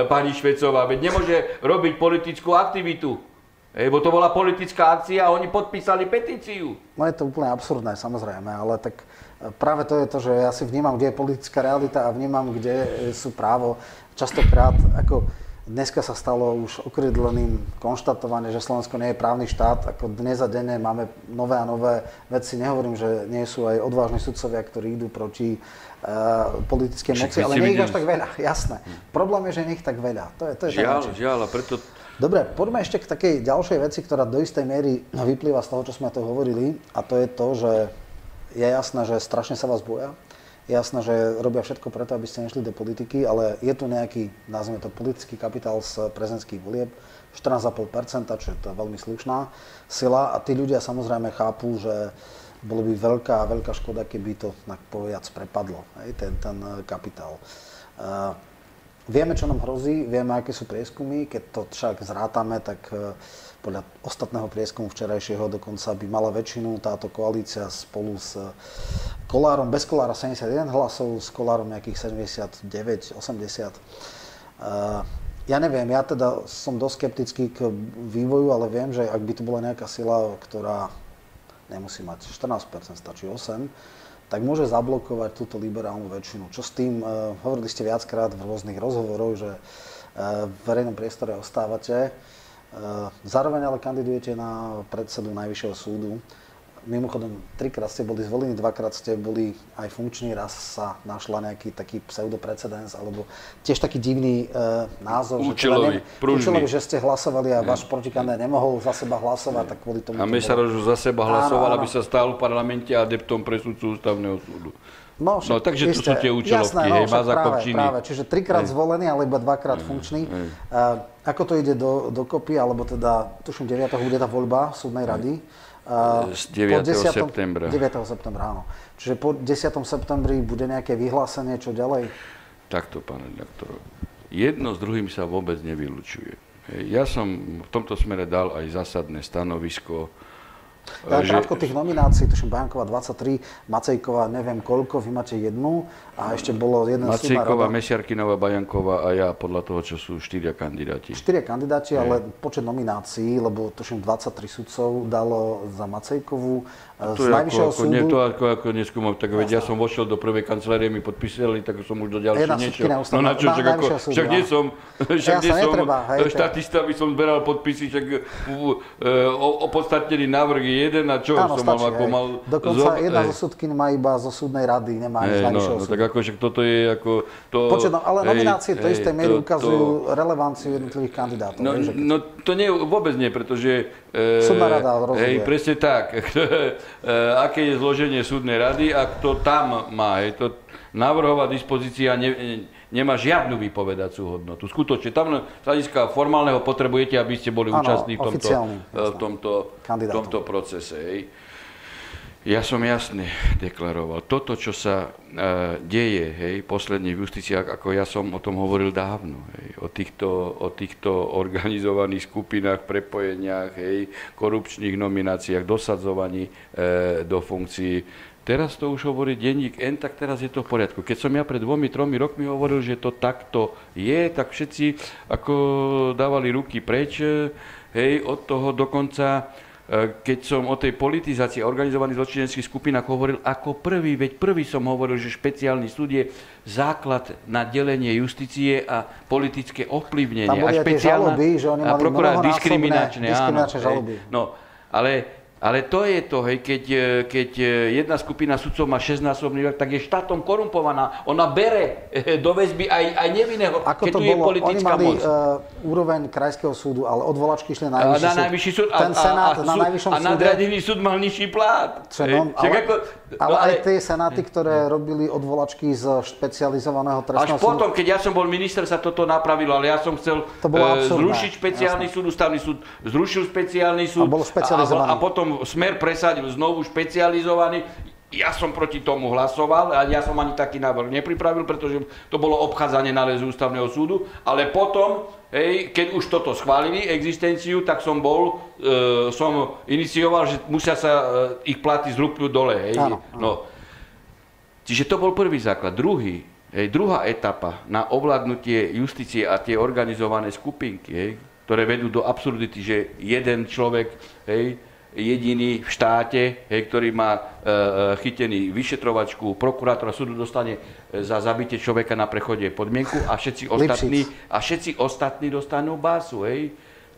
pani Švecová. Veď nemôže robiť politickú aktivitu. Lebo to bola politická akcia a oni podpísali petíciu. No je to úplne absurdné, samozrejme, ale tak e, práve to je to, že ja si vnímam, kde je politická realita a vnímam, kde sú právo. Častokrát, ako dneska sa stalo už okrydleným konštatovanie, že Slovensko nie je právny štát, ako dnes a denne máme nové a nové veci. Nehovorím, že nie sú aj odvážni sudcovia, ktorí idú proti uh, politickej moci, ale nie ich až tak veľa, jasné. Problém je, že nie ich tak veľa. To je, to je žiaľ, žiaľ, a preto Dobre, poďme ešte k takej ďalšej veci, ktorá do istej miery vyplýva z toho, čo sme tu hovorili, a to je to, že je jasné, že strašne sa vás boja, je jasné, že robia všetko preto, aby ste nešli do politiky, ale je tu nejaký, nazvime to, politický kapitál z prezidentských volieb, 14,5%, čo je to veľmi slušná sila. A tí ľudia samozrejme chápu, že bolo by veľká, veľká škoda, keby to tak povedať prepadlo, hej, ten, ten kapitál. Uh, Vieme, čo nám hrozí, vieme, aké sú prieskumy. Keď to však zrátame, tak e, podľa ostatného prieskumu včerajšieho dokonca by mala väčšinu táto koalícia spolu s Kolárom, bez Kolára 71 hlasov, s Kolárom nejakých 79, 80. E, ja neviem, ja teda som dosť skeptický k vývoju, ale viem, že ak by tu bola nejaká sila, ktorá nemusí mať 14%, stačí 8%, tak môže zablokovať túto liberálnu väčšinu. Čo s tým, uh, hovorili ste viackrát v rôznych rozhovoroch, že uh, v verejnom priestore ostávate, uh, zároveň ale kandidujete na predsedu Najvyššieho súdu. Mimochodom, trikrát ste boli zvolení, dvakrát ste boli aj funkční, raz sa našla nejaký taký pseudoprecedens, alebo tiež taký divný e, názov. Účelový, že, teda ne, účelový, že ste hlasovali a váš protikandidát nemohol za seba hlasovať, tak kvôli tomu... A Mesaroš za seba hlasoval, áno, áno. aby sa stál v parlamente adeptom presudcu ústavného súdu. No, však, no takže to sú tie účelovky, jasné, no, hej, práve, práve, čiže trikrát zvolený, ale iba dvakrát hej, funkčný. Hej. Uh, ako to ide do, dokopy, alebo teda, tuším, 9. bude tá voľba súdnej rady. Uh, z 9. Po 10. septembra. 9. septembra, áno. Čiže po 10. septembri bude nejaké vyhlásenie, čo ďalej? Takto, pán redaktor. Jedno s druhým sa vôbec nevylučuje. Ja som v tomto smere dal aj zásadné stanovisko že... Krátko tých nominácií, tuším Bajanková 23, Macejková neviem koľko, vy máte jednu a ešte bolo jeden Macejková, Mesiarkinová, Bajanková a ja podľa toho, čo sú štyria kandidáti. Štyria kandidáti, ale počet nominácií, lebo tuším 23 sudcov dalo za Macejkovú, to z najvyššieho ako, súdu... Nie, to ako, ako neskúmam, tak veď ja som vošiel do prvej kancelárie, mi podpísali, tak som už do ďalšej niečo. No na čo, však, ako, však nie som, však nie som štatista, by som zberal podpisy, však uh, opodstatnený návrh je jeden a čo Áno, som stačí, mal, ako mal... Dokonca zo, jedna zo súdkyň má iba zo súdnej rady, nemá aj z najvyššieho no, no, tak ako však toto je ako... To, no, ale nominácie to isté miery ukazujú relevanciu jednotlivých kandidátov. No, no to nie, vôbec nie, pretože... Súdna rada rozhoduje. Hej, presne tak. [laughs] Eh, aké je zloženie súdnej rady a kto tam má. Je to návrhová dispozícia ne, nemá žiadnu vypovedacú hodnotu. Skutočne, tam z hľadiska formálneho potrebujete, aby ste boli ano, účastní v tomto, v tomto, v tomto procese. Hej. Ja som jasne deklaroval, toto, čo sa uh, deje, hej, posledne v justícii, ako ja som o tom hovoril dávno, hej, o, týchto, o týchto organizovaných skupinách, prepojeniach, hej, korupčných nomináciách, dosadzovaní uh, do funkcií. Teraz to už hovorí denník N, tak teraz je to v poriadku. Keď som ja pred dvomi, tromi rokmi hovoril, že to takto je, tak všetci ako dávali ruky preč, hej, od toho dokonca E, keď som o tej politizácii organizovaných zločineckých skupinách hovoril ako prvý, veď prvý som hovoril, že špeciálny súd je základ na delenie justície a politické ovplyvnenie. Tam boli a špeciálna, žaloby, že oni mali a prokurát diskriminačné, diskriminačné áno, žaloby. No, ale ale to je to, hej, keď, e, keď e, jedna skupina sudcov má 6-násobný tak je štátom korumpovaná. Ona bere e, do väzby aj, aj nevinného, Ako keď to tu bolo? je politická Oni mali moc. Uh, úroveň krajského súdu, ale odvolačky šli na najvyšší, na najvyšší súd. Ten a, senát a, a, na najvyššom a súde... A nadriadený súd mal nižší plát. Čo, no, ale, ako, no, ale aj tie senáty, ktoré robili odvolačky z špecializovaného trestného súdu. Až potom, keď ja som bol minister, sa toto napravilo, ale ja som chcel to bolo zrušiť špeciálny Jasne. súd, ústavný súd zrušil špeciálny súd. A bol špecializovaný. A, a, a smer presadil znovu špecializovaný. Ja som proti tomu hlasoval a ja som ani taký návrh nepripravil, pretože to bolo obchádzanie nálezu ústavného súdu, ale potom, hej, keď už toto schválili, existenciu, tak som bol, e, som inicioval, že musia sa e, ich platy zrúpnúť dole. Hej. Áno, áno. No. Čiže to bol prvý základ. Druhý, hej, druhá etapa na ovládnutie justície a tie organizované skupinky, hej, ktoré vedú do absurdity, že jeden človek hej, jediný v štáte, hej, ktorý má e, e chytený vyšetrovačku, prokurátora súdu dostane e, za zabitie človeka na prechode podmienku a všetci ostatní, a všetci ostatní dostanú básu. Hej.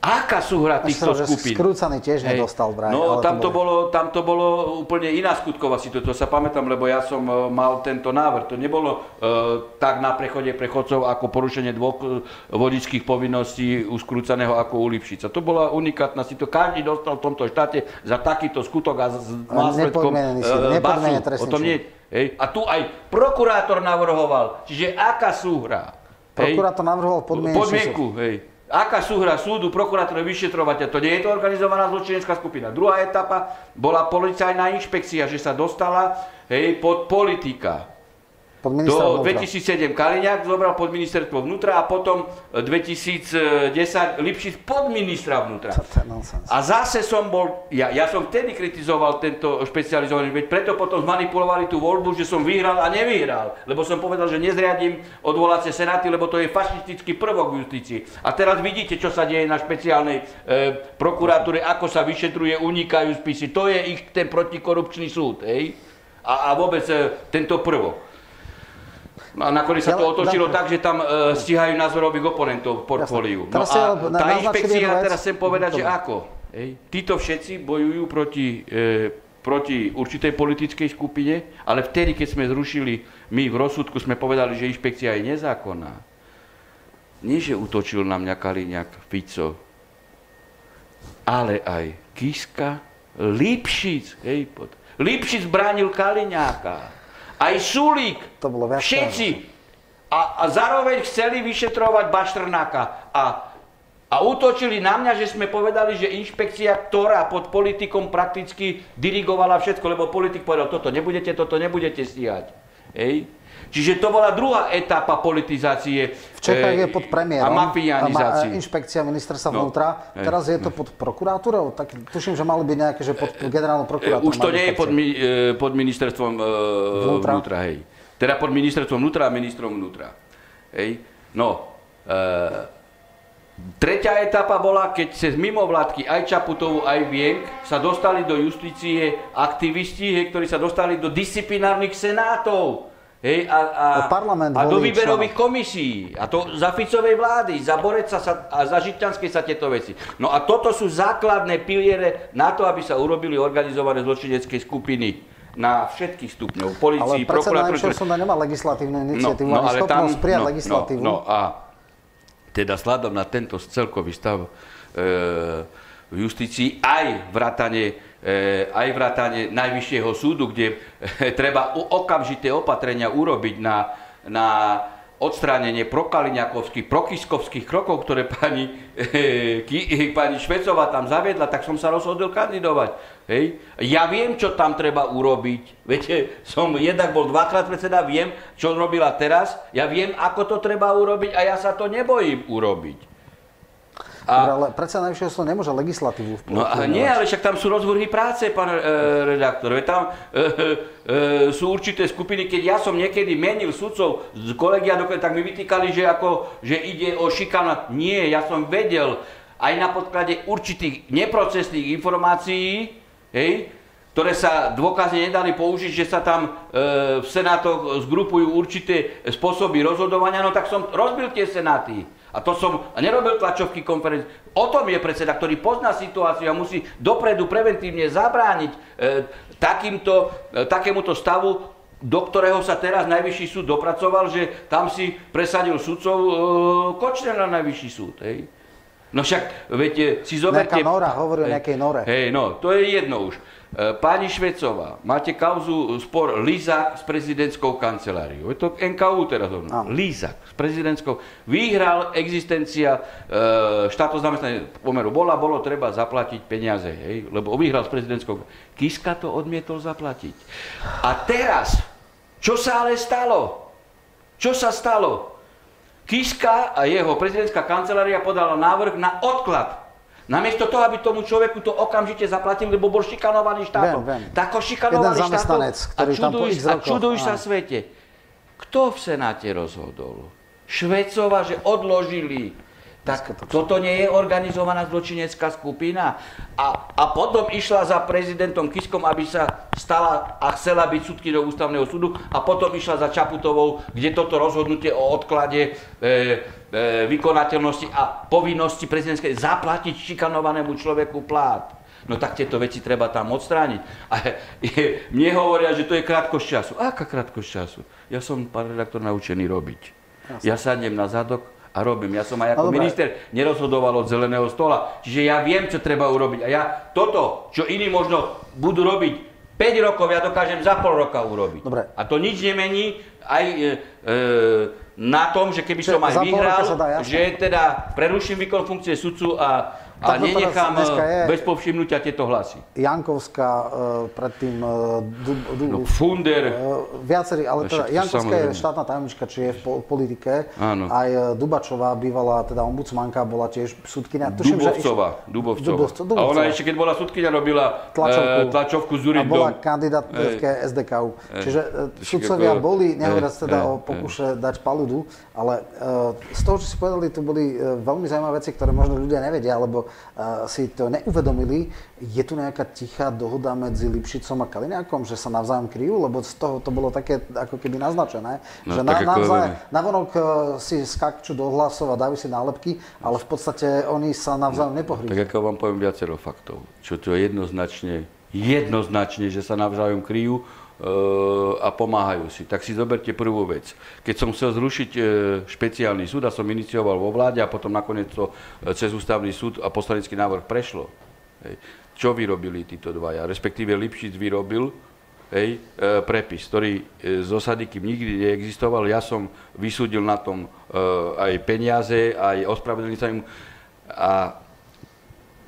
Aká súhra týchto skupín? Skrúcaný tiež Hej. nedostal vraj. No, tam to, bolo... tam to bolo úplne iná skutková situácia, to sa pamätám, lebo ja som uh, mal tento návrh. To nebolo uh, tak na prechode prechodcov ako porušenie dvoch uh, vodičských povinností u skrúcaného ako u Lipšica. To bola unikátna situácia. Každý dostal v tomto štáte za takýto skutok a s následkom basu. O tom nie, hej. A tu aj prokurátor navrhoval. Čiže aká súhra? Prokurátor navrhoval podmienku. Podmienku, hej. Aká súhra súdu, prokurátora, vyšetrovateľa, to nie je to organizovaná zločinecká skupina. Druhá etapa bola policajná inšpekcia, že sa dostala hej, pod politika. Pod do 2007 Kaliňák zobral pod ministerstvo vnútra a potom 2010 Lipšic pod ministra vnútra. A zase som bol, ja, ja som vtedy kritizoval tento špecializovaný, veď preto potom zmanipulovali tú voľbu, že som vyhral a nevyhral. Lebo som povedal, že nezriadím odvolacie senáty, lebo to je fašistický prvok v justícii. A teraz vidíte, čo sa deje na špeciálnej e, prokuratúre, ako sa vyšetruje, unikajú spisy. To je ich ten protikorupčný súd. Hej? A, a vôbec e, tento prvok. A nakoniec sa to otočilo tak, že tam uh, stíhajú názorových oponentov v portfóliu. No a tá inšpekcia, teraz chcem povedať, že ako. Ej, títo všetci bojujú proti e, proti určitej politickej skupine, ale vtedy, keď sme zrušili, my v rozsudku sme povedali, že inšpekcia je nezákonná. Nie, že utočil na mňa Kaliňák, Fico, ale aj Kiska, Lipšic, hej, pod. Lipšic bránil Kaliňáka, aj Sulík, to bolo všetci. A, a zároveň chceli vyšetrovať Baštrnáka. A a útočili na mňa, že sme povedali, že inšpekcia, ktorá pod politikom prakticky dirigovala všetko, lebo politik povedal, toto nebudete, toto nebudete stíhať. Hej. Čiže to bola druhá etapa politizácie V Čechách je pod premiérom a mafianizácie. inšpekcia ministerstva no, vnútra. Teraz je to pod prokurátorou? Tak tuším, že mali byť nejaké, že pod generálnou prokurátorom. Už to nie je pod, pod ministerstvom vnútra? vnútra, hej. Teda pod ministerstvom vnútra a ministrom vnútra. Hej. No, e, Tretia etapa bola, keď cez mimovládky aj Čaputovú, aj Vienk sa dostali do justície aktivisti, ktorí sa dostali do disciplinárnych senátov. Hej, a, a, a do výberových komisí. A to za Ficovej vlády, za Boreca sa, a za Žitňanskej sa tieto veci. No a toto sú základné piliere na to, aby sa urobili organizované zločinecké skupiny na všetkých stupňov. Polícii. Ale predseda súda nemá legislatívnu iniciatívu, no, no, ale tam, prijať no, legislatívu. No, no a teda sladom na tento celkový stav e, v justícii aj vrátane, e, aj vrátane Najvyššieho súdu, kde e, treba okamžité opatrenia urobiť na, na odstránenie prokaliňakovských, prokiskovských krokov, ktoré pani, e, pani Švecová tam zaviedla, tak som sa rozhodol kandidovať. Hej. Ja viem, čo tam treba urobiť. Viete, som jednak bol dvakrát predseda, viem, čo robila teraz. Ja viem, ako to treba urobiť a ja sa to nebojím urobiť. A... Dobre, ale predsa najvyššieho súdu nemôže legislatívu vplyvňovať. No a nie, ale však tam sú rozvrhy práce, pán e, redaktor. Tam e, e, sú určité skupiny, keď ja som niekedy menil sudcov z kolegia, tak mi vytýkali, že, ako, že ide o šikana. Nie, ja som vedel aj na podklade určitých neprocesných informácií, hej, ktoré sa dôkazne nedali použiť, že sa tam e, v senátoch zgrupujú určité spôsoby rozhodovania, no tak som rozbil tie senáty. A to som nerobil tlačovky konferencie. O tom je predseda, ktorý pozná situáciu a musí dopredu preventívne zabrániť e, takýmto, e, takémuto stavu, do ktorého sa teraz Najvyšší súd dopracoval, že tam si presadil sudcov e, Kočner na Najvyšší súd. Hej. No však, viete, si zoberte... Nejaká nora, hovorí o nejakej nore. Hej, no, to je jedno už. E, pani Švecová, máte kauzu spor Lizak s prezidentskou kanceláriou. Je to NKU teraz. Lizak s prezidentskou. Vyhral existencia e, štátov zamestnania pomeru. Bola, bolo treba zaplatiť peniaze, hej, lebo vyhral s prezidentskou. Kiska to odmietol zaplatiť. A teraz, čo sa ale stalo? Čo sa stalo? Kiska a jeho prezidentská kancelária podala návrh na odklad Namiesto toho, aby tomu človeku to okamžite zaplatili, lebo bol šikanovaný štátom. Viem, viem. Tak ho šikanovaný štátom a čuduj, a čuduj sa svete. Kto v Senáte rozhodol? Švecova, že odložili tak toto nie je organizovaná zločinecká skupina. A, a potom išla za prezidentom Kiskom, aby sa stala a chcela byť do ústavného súdu a potom išla za Čaputovou, kde toto rozhodnutie o odklade e, e, vykonateľnosti a povinnosti prezidentskej zaplatiť šikanovanému človeku plát. No tak tieto veci treba tam odstrániť. A je, mne hovoria, že to je krátkosť času. Aká krátkosť času? Ja som, pán redaktor, naučený robiť. Ja sadnem na zadok, a robím. Ja som aj ako minister nerozhodoval od zeleného stola. Čiže ja viem, čo treba urobiť. A ja toto, čo iní možno budú robiť 5 rokov, ja dokážem za pol roka urobiť. Dobre. A to nič nemení aj e, e, na tom, že keby som aj vyhral, dá, že teda preruším výkon funkcie sudcu a a nenechám eh, bez povšimnutia tieto hlasy. Jankovská, uh, predtým uh, du, du, no, Funder. Uh, viacerí, ale teda Jankovská samozrejme. je štátna tajomnička, či je v politike. Áno. Aj Dubačová, bývalá teda ombudsmanka, bola tiež. Dubovcová. Iš... Dubovcová. Dubovcová. Dubovcová. A ona ešte, keď bola súdkynia, robila tlačovku, tlačovku z A bola kandidátka SDKU. Čiže uh, sudcovia boli, nehovoriac teda o pokuse dať paludu, ale z toho, čo si povedali, tu boli veľmi zaujímavé veci, ktoré možno ľudia nevedia, alebo si to neuvedomili. Je tu nejaká tichá dohoda medzi Lipšicom a Kaliňákom, že sa navzájom kryjú? Lebo z toho to bolo také ako keby naznačené, no, že na, navzájom, navonok e, si skáču do hlasov a dajú si nálepky, ale v podstate oni sa navzájom no, nepohrívajú. Tak ako vám poviem viacero faktov, čo to jednoznačne jednoznačne, že sa navzájom kryjú a pomáhajú si. Tak si zoberte prvú vec. Keď som chcel zrušiť špeciálny súd a som inicioval vo vláde a potom nakoniec to cez ústavný súd a poslanecký návrh prešlo, hej, čo vyrobili títo dvaja? Respektíve Lipšic vyrobil hej, prepis, ktorý z osady, nikdy neexistoval, ja som vysúdil na tom aj peniaze, aj ospravedlniť sa im. A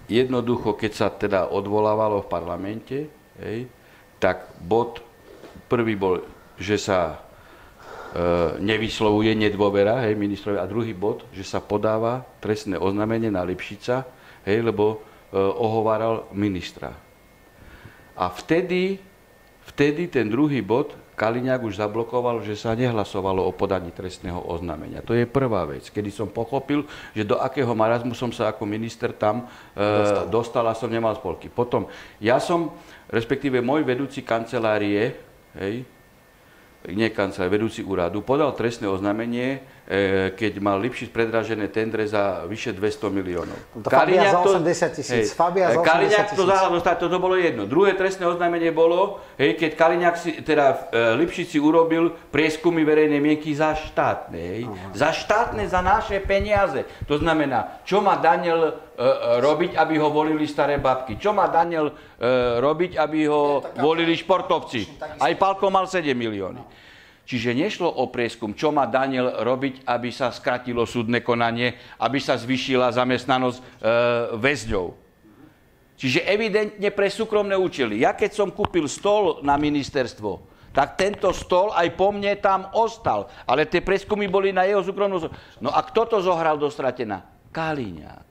jednoducho, keď sa teda odvolávalo v parlamente, hej, tak bod prvý bol, že sa e, nevyslovuje nedôvera hej, ministrovi a druhý bod, že sa podáva trestné oznámenie na Lipšica, hej, lebo Eh, ohováral ministra. A vtedy, vtedy ten druhý bod Kaliňák už zablokoval, že sa nehlasovalo o podaní trestného oznámenia. To je prvá vec, kedy som pochopil, že do akého marazmu som sa ako minister tam e, dostal. dostal a som nemal spolky. Potom, ja som, respektíve môj vedúci kancelárie, hej, nie kancelár, vedúci úradu, podal trestné oznámenie, keď mal Lipšic predražené tendre za vyše 200 miliónov. To Kaliňák za 80 tisíc, Fabia za 80 Kaliňák to zahľadol dostať, toto bolo jedno. Druhé trestné oznámenie bolo, hej, keď Kaliňák si, teda e, Lipšic si urobil prieskumy verejnej mienky za štátne, hej, za štátne, za naše peniaze. To znamená, čo má Daniel e, robiť, aby ho volili staré babky? Čo má Daniel e, robiť, aby ho volili športovci? Aj Palko mal 7 milióny. Čiže nešlo o prieskum, čo má Daniel robiť, aby sa skratilo súdne konanie, aby sa zvyšila zamestnanosť e, väzňov. Čiže evidentne pre súkromné účely. Ja keď som kúpil stol na ministerstvo, tak tento stol aj po mne tam ostal. Ale tie preskumy boli na jeho súkromnú... No a kto to zohral do stratená? Kaliňák.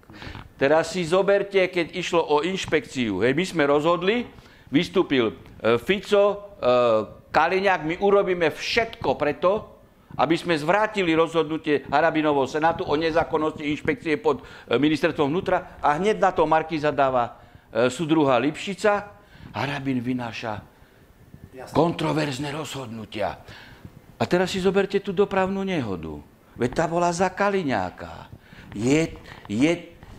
Teraz si zoberte, keď išlo o inšpekciu. Hej, my sme rozhodli, vystúpil e, Fico, e, Kaliňák, my urobíme všetko preto, aby sme zvrátili rozhodnutie Harabinovho senátu o nezákonnosti inšpekcie pod e, ministerstvom vnútra a hneď na to Markiza dáva e, súdruha Lipšica. Harabin vynáša kontroverzné rozhodnutia. A teraz si zoberte tú dopravnú nehodu. Veď tá bola za Kaliňáka. Je, je,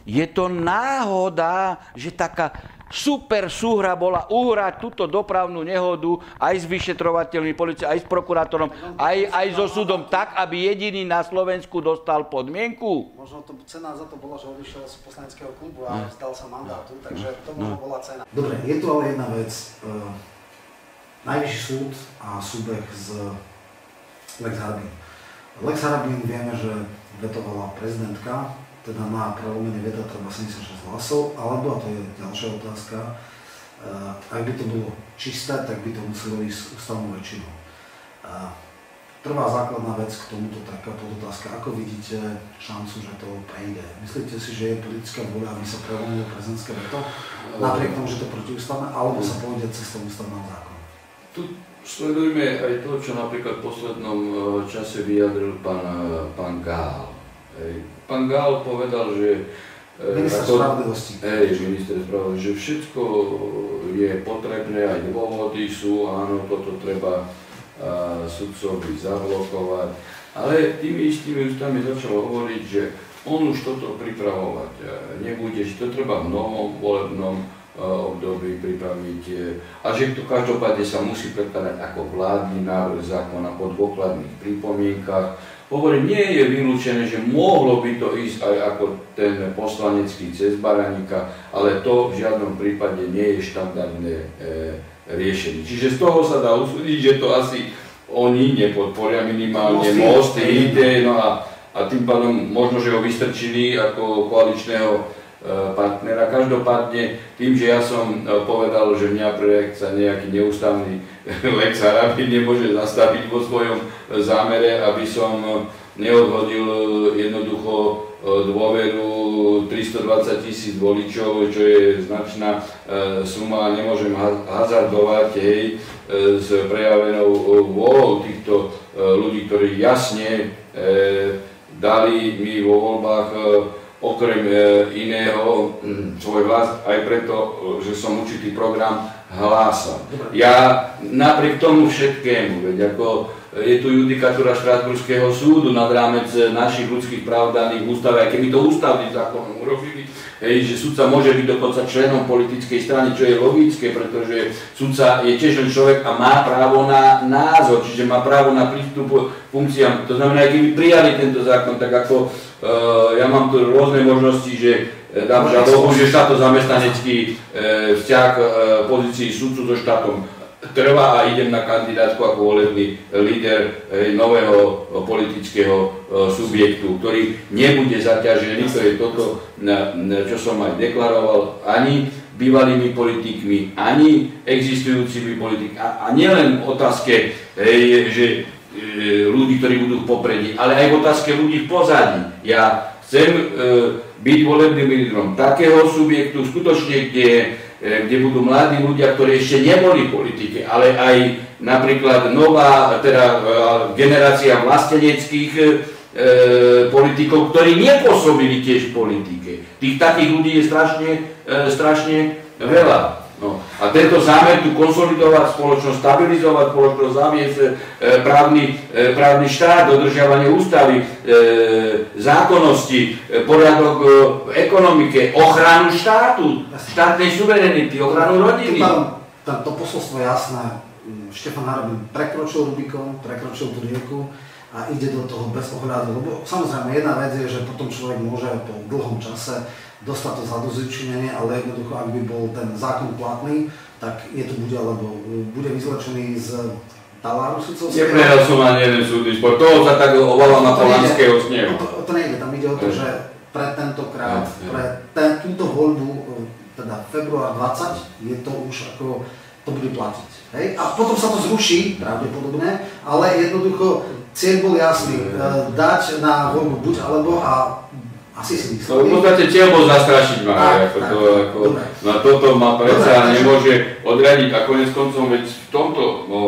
je to náhoda, že taká super súhra bola uhrať túto dopravnú nehodu aj s vyšetrovateľmi policie, aj s prokurátorom, aj, aj so súdom tak, aby jediný na Slovensku dostal podmienku. Možno to cena za to bola, že odišiel z poslaneckého klubu a no. zdal sa mandátu, takže to možno no. bola cena. Dobre, je tu ale jedna vec. Uh, najvyšší súd a súbeh z Lex Harbin. Lex Harbin vieme, že vetovala prezidentka teda prelomenie veta treba 76 hlasov, alebo, a to je ďalšia otázka, eh, ak by to bolo čisté, tak by to muselo ísť ústavnou väčšinou. Eh, prvá základná vec k tomuto taká otázka, ako vidíte šancu, že to prejde? Myslíte si, že je politická vôľa, aby sa prelomilo prezidentské veto, napriek tomu, že to protiústavné, alebo sa pôjde cestou ústavného zákona? Tu sledujme aj to, čo napríklad v poslednom eh, čase vyjadril pán, pán Gál Pán Gál povedal, že e, Minister spravodlivosti. Hej, minister spravodlivosti, že všetko je potrebné, aj dôvody sú, áno, toto treba a, sudcovi zablokovať. Ale tými istými ústami začal hovoriť, že on už toto pripravovať nebude, že to treba v novom volebnom období pripraviť a že to každopádne sa musí predkladať ako vládny návrh zákona po dôkladných pripomienkach, Hovorím, nie je vylúčené, že mohlo by to ísť aj ako ten poslanecký cez Baranika, ale to v žiadnom prípade nie je štandardné e, riešenie. Čiže z toho sa dá usúdiť, že to asi oni nepodporia minimálne most, ide, no a, a tým pádom možno, že ho vystrčili ako koaličného partnera. Každopádne tým, že ja som e, povedal, že mňa projekt sa nejaký neústavný [laughs] Lex Arabi nemôže zastaviť vo svojom zámere, aby som neodhodil jednoducho e, dôveru 320 tisíc voličov, čo je značná suma a nemôžem hazardovať hej, s prejavenou vôľou týchto ľudí, ktorí jasne dali mi vo voľbách okrem e, iného svoj hlas aj preto, že som určitý program hlásal. Ja napriek tomu všetkému, veď ako je tu judikatúra Štrasburského súdu nad rámec našich ľudských práv daných ústave, aj keby to ústavný zákon urobili, hej, že sudca môže byť dokonca členom politickej strany, čo je logické, pretože sudca je tiež len človek a má právo na názor, čiže má právo na prístup funkciám. To znamená, keby prijali tento zákon, tak ako ja mám tu rôzne možnosti, že dám žalobu, že štáto zamestnanecký uh, vzťah pozícií sudcu so štátom trvá a idem na kandidátku ako volebný líder nového politického subjektu, ktorý nebude zaťažený, to je toto, čo som aj deklaroval, ani bývalými politikmi, ani existujúcimi politikmi. A, a nielen otázke, hej, že ľudí, ktorí budú v popredí, ale aj v otázke ľudí v pozadí. Ja chcem e, byť volebným lídrom takého subjektu, skutočne, kde E, kde budú mladí ľudia, ktorí ešte neboli v politike, ale aj napríklad nová teda, e, generácia vlasteneckých e, politikov, ktorí nepôsobili tiež v politike. Tých takých ľudí je strašne, e, strašne veľa. A tento zámer tu konsolidovať spoločnosť, stabilizovať spoločnosť, zaviesť e, právny, e, právny štát, dodržiavanie ústavy, e, zákonnosti, e, poriadok e, v ekonomike, ochranu štátu, štátnej suverenity, ochranu rodiny. Tam to posolstvo je jasné. Štefan Harabin prekročil Rubikon, prekročil tú rieku a ide do toho bez ohľadu. Lebo samozrejme jedna vec je, že potom človek môže po dlhom čase dostať to zadozučinenie, ale jednoducho, ak by bol ten zákon platný, tak je to bude, alebo bude vyzlečený z taláru sudcovského. Neprehral som ani jeden súdny spor, toho sa tak obávam na Polanského snehu. To, to nejde, tam ide o to, že pre tentokrát, pre ten, túto voľbu, teda február 20, je to už ako, to bude platiť. Hej? A potom sa to zruší, pravdepodobne, ale jednoducho cieľ bol jasný, e, dať na voľbu buď alebo a asi si mysleli. No v podstate cieľ bol zastrašiť ma, tak, ako tak, to, ako, na toto ma predsa nemôže odradiť. A konec koncom, veď v tomto, no,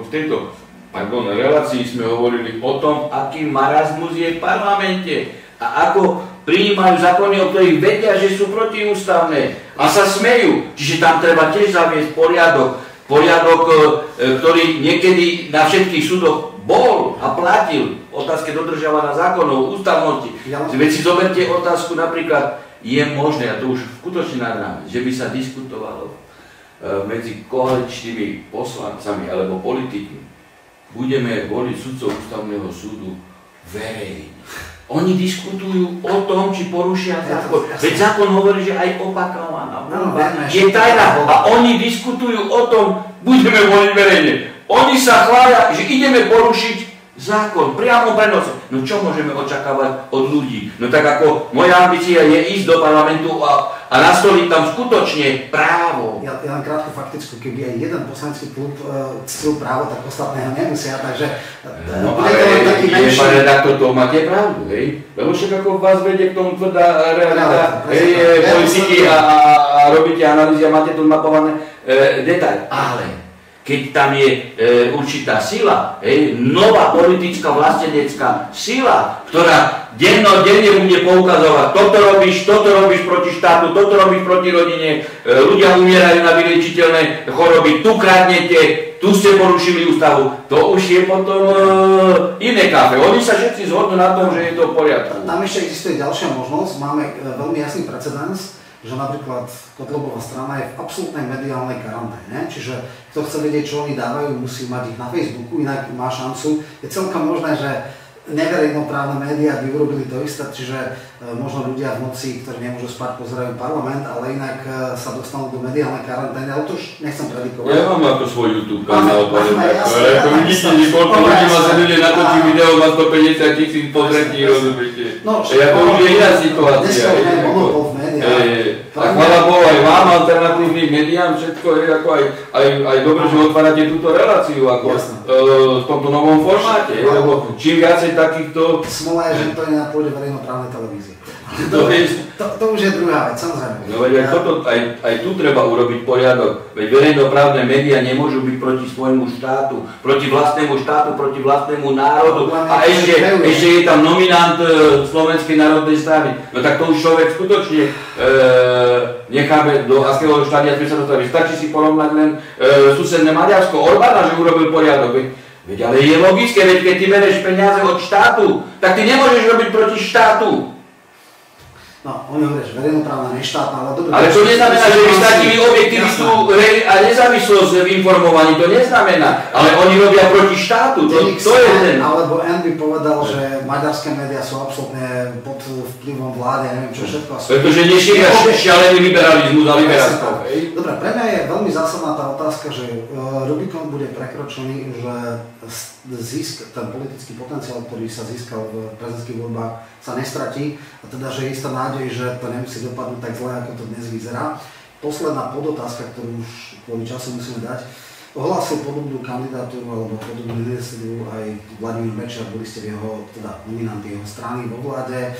v tejto pardon, relácii sme hovorili o tom, aký marazmus je v parlamente a ako prijímajú zákony, o ktorých vedia, že sú protiústavné a sa smejú. Čiže tam treba tiež zaviesť poriadok, poriadok, e, ktorý niekedy na všetkých súdoch bol a platil otázke dodržiavania zákonov, ústavnosti. Ja Veď si zoberte otázku napríklad, je možné, a to už skutočne nad že by sa diskutovalo e, medzi koaličnými poslancami alebo politikmi, budeme voliť sudcov ústavného súdu verejne. Oni diskutujú o tom, či porušia zákon. Veď zákon hovorí, že aj opakovaná voľba je tajná. A oni diskutujú o tom, budeme voliť verejne. Oni sa chvália, že ideme porušiť zákon, priamo prenose. No čo môžeme očakávať od ľudí? No tak ako moja ambícia je ísť do parlamentu a, a nastoliť tam skutočne právo. Ja, ja len krátko fakticky, keby aj jeden poslanecký klub uh, ctil právo, tak ostatného nemusia, takže... Uh, no ale taký je, pán redaktor, to máte pravdu, hej? Lebo však ako vás vedie k tomu tvrdá realita, hej, politiky a, a, a robíte analýzy a máte tu mapované e, detaily. Ale keď tam je e, určitá sila, hej, nová politická vlastenecká sila, ktorá dennodenne bude poukazovať, toto robíš, toto robíš proti štátu, toto robíš proti rodine, e, ľudia umierajú na vyliečiteľné choroby, tu kradnete, tu ste porušili ústavu, to už je potom e, iné kafe. Oni sa všetci zhodnú na tom, že je to v poriadku. Tam ešte existuje ďalšia možnosť, máme e, veľmi jasný precedens, že napríklad Kotlobová strana je v absolútnej mediálnej karanténe, čiže kto chce vedieť, čo oni dávajú, musí mať ich na Facebooku, inak má šancu. Je celkom možné, že neverejnoprávne médiá by urobili to isté, čiže e, možno ľudia v noci, ktorí nemôžu spať, pozerajú parlament, ale inak e, sa dostanú do mediálnej karantény, ale to už nechcem predikovať. Ja mám ako svoj YouTube kanál, ale to vidíte, koľko ľudí ma sleduje na to, či video má 150 tisíc pozretí, rozumiete. No, ja to už je iná situácia. Dneska už je monopol v médiách. A chvála Bohu aj vám, alternatívnym médiám, všetko je ako aj, aj, aj dobre, že otvárate túto reláciu ako, uh, v tomto novom formáte, lebo čím viacej takýchto... Smola je, že to je na pôde verejnoprávnej televízie. To, to, to už je druhá vec, samozrejme. No veď aj, toto, aj, aj tu treba urobiť poriadok. Veď verejnoprávne médiá nemôžu byť proti svojmu štátu, proti vlastnému štátu, proti vlastnému národu. A ešte, ešte je tam nominant e, Slovenskej národnej strany. No tak to už človek skutočne e, necháme, do akého štádia sme sa dostali. Stačí si porovnať len e, susedné Maďarsko, Orbána, že urobil poriadok. Veď ale je logické, veď keď ty bereš peniaze od štátu, tak ty nemôžeš robiť proti štátu. No, oni hovoria, že verejnoprávna, neštátna, ale dobre... Ale to neznamená, že by stratili objektivitu a nezávislosť v informovaní, to neznamená. Ale oni robia proti štátu, to, to je ten... Alebo N by povedal, že maďarské médiá sú absolútne pod vplyvom vlády, ja neviem čo všetko. Pretože nešíria šialený liberalizmus a liberálstvo. Dobre, pre mňa je veľmi zásadná tá otázka, že e, Rubikon bude prekročený, že zisk, ten politický potenciál, ktorý sa získal v prezidentských voľbách, sa nestratí a teda, že je istá nádej, že to nemusí dopadnúť tak zle, ako to dnes vyzerá. Posledná podotázka, ktorú už kvôli času musíme dať. Ohlásil podobnú kandidatúru alebo podobnú iniciatívu aj Vladimír Mečiar, boli ste v jeho, teda nominanty jeho strany vo vláde.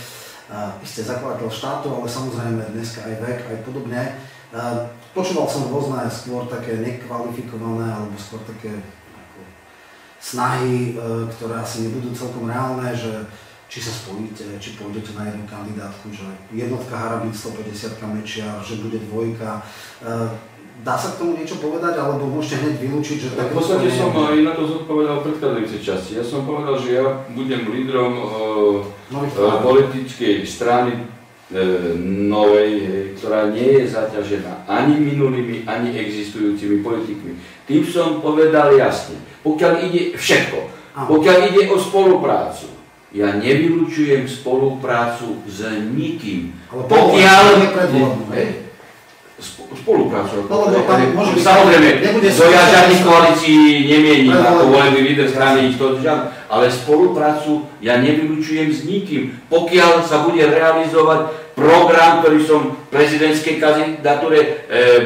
Uh, ste zakladateľ štátu, ale samozrejme dneska aj vek, aj podobne. Uh, počúval som rôzne skôr také nekvalifikované alebo skôr také snahy, uh, ktoré asi nebudú celkom reálne, že či sa spojíte, či pôjdete na jednu kandidátku, že jednotka Harabín 150 Mečiar, že bude dvojka. E, dá sa k tomu niečo povedať, alebo môžete hneď vylúčiť, že... Tak v podstate som aj na to zodpovedal v predchádzajúcej časti. Ja som povedal, že ja budem lídrom uh, politickej strany novej, ktorá nie je zaťažená ani minulými, ani existujúcimi politikmi. Tým som povedal jasne, pokiaľ ide všetko, pokiaľ ide o spoluprácu, ja nevylučujem spoluprácu s nikým. Ale pokiaľ... Ne, spoluprácu. Samozrejme, to ja žiadnych koalícií nemienim, ako volebný líder strany, to žiadne, ale spoluprácu ja nevylučujem s nikým. Pokiaľ sa bude realizovať program, ktorý som v prezidentskej kandidatúre e,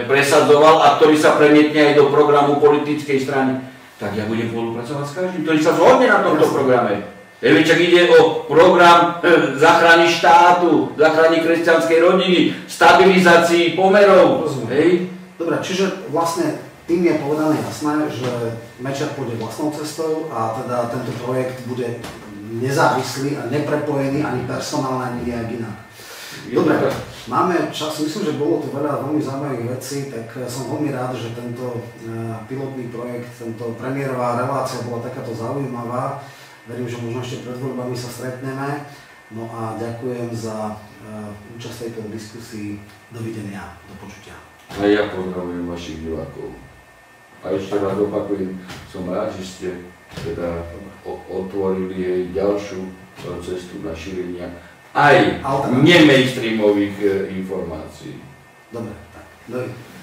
presadzoval a ktorý sa premietne aj do programu politickej strany, tak ja budem spolupracovať s každým, ktorý sa zhodne na tomto programe. Čak ide o program eh, záchrany štátu, záchrany kresťanskej rodiny, stabilizácii pomerov. Hej? Dobre, čiže vlastne tým je povedané jasné, že Mečer pôjde vlastnou cestou a teda tento projekt bude nezávislý a neprepojený ani personálne, ani nejak inak. Dobre, máme čas, myslím, že bolo tu veľa veľmi zaujímavých vecí, tak som veľmi rád, že tento eh, pilotný projekt, tento premiérová relácia bola takáto zaujímavá. Verím, že možno ešte pred voľbami sa stretneme. No a ďakujem za uh, účasť tejto diskusii. Dovidenia, do počutia. A ja pozdravujem vašich divákov. A ešte raz opakujem, som rád, že ste teda otvorili jej ďalšiu e, cestu na šírenia aj nemainstreamových e, informácií. Dobre, tak. Dovidenia.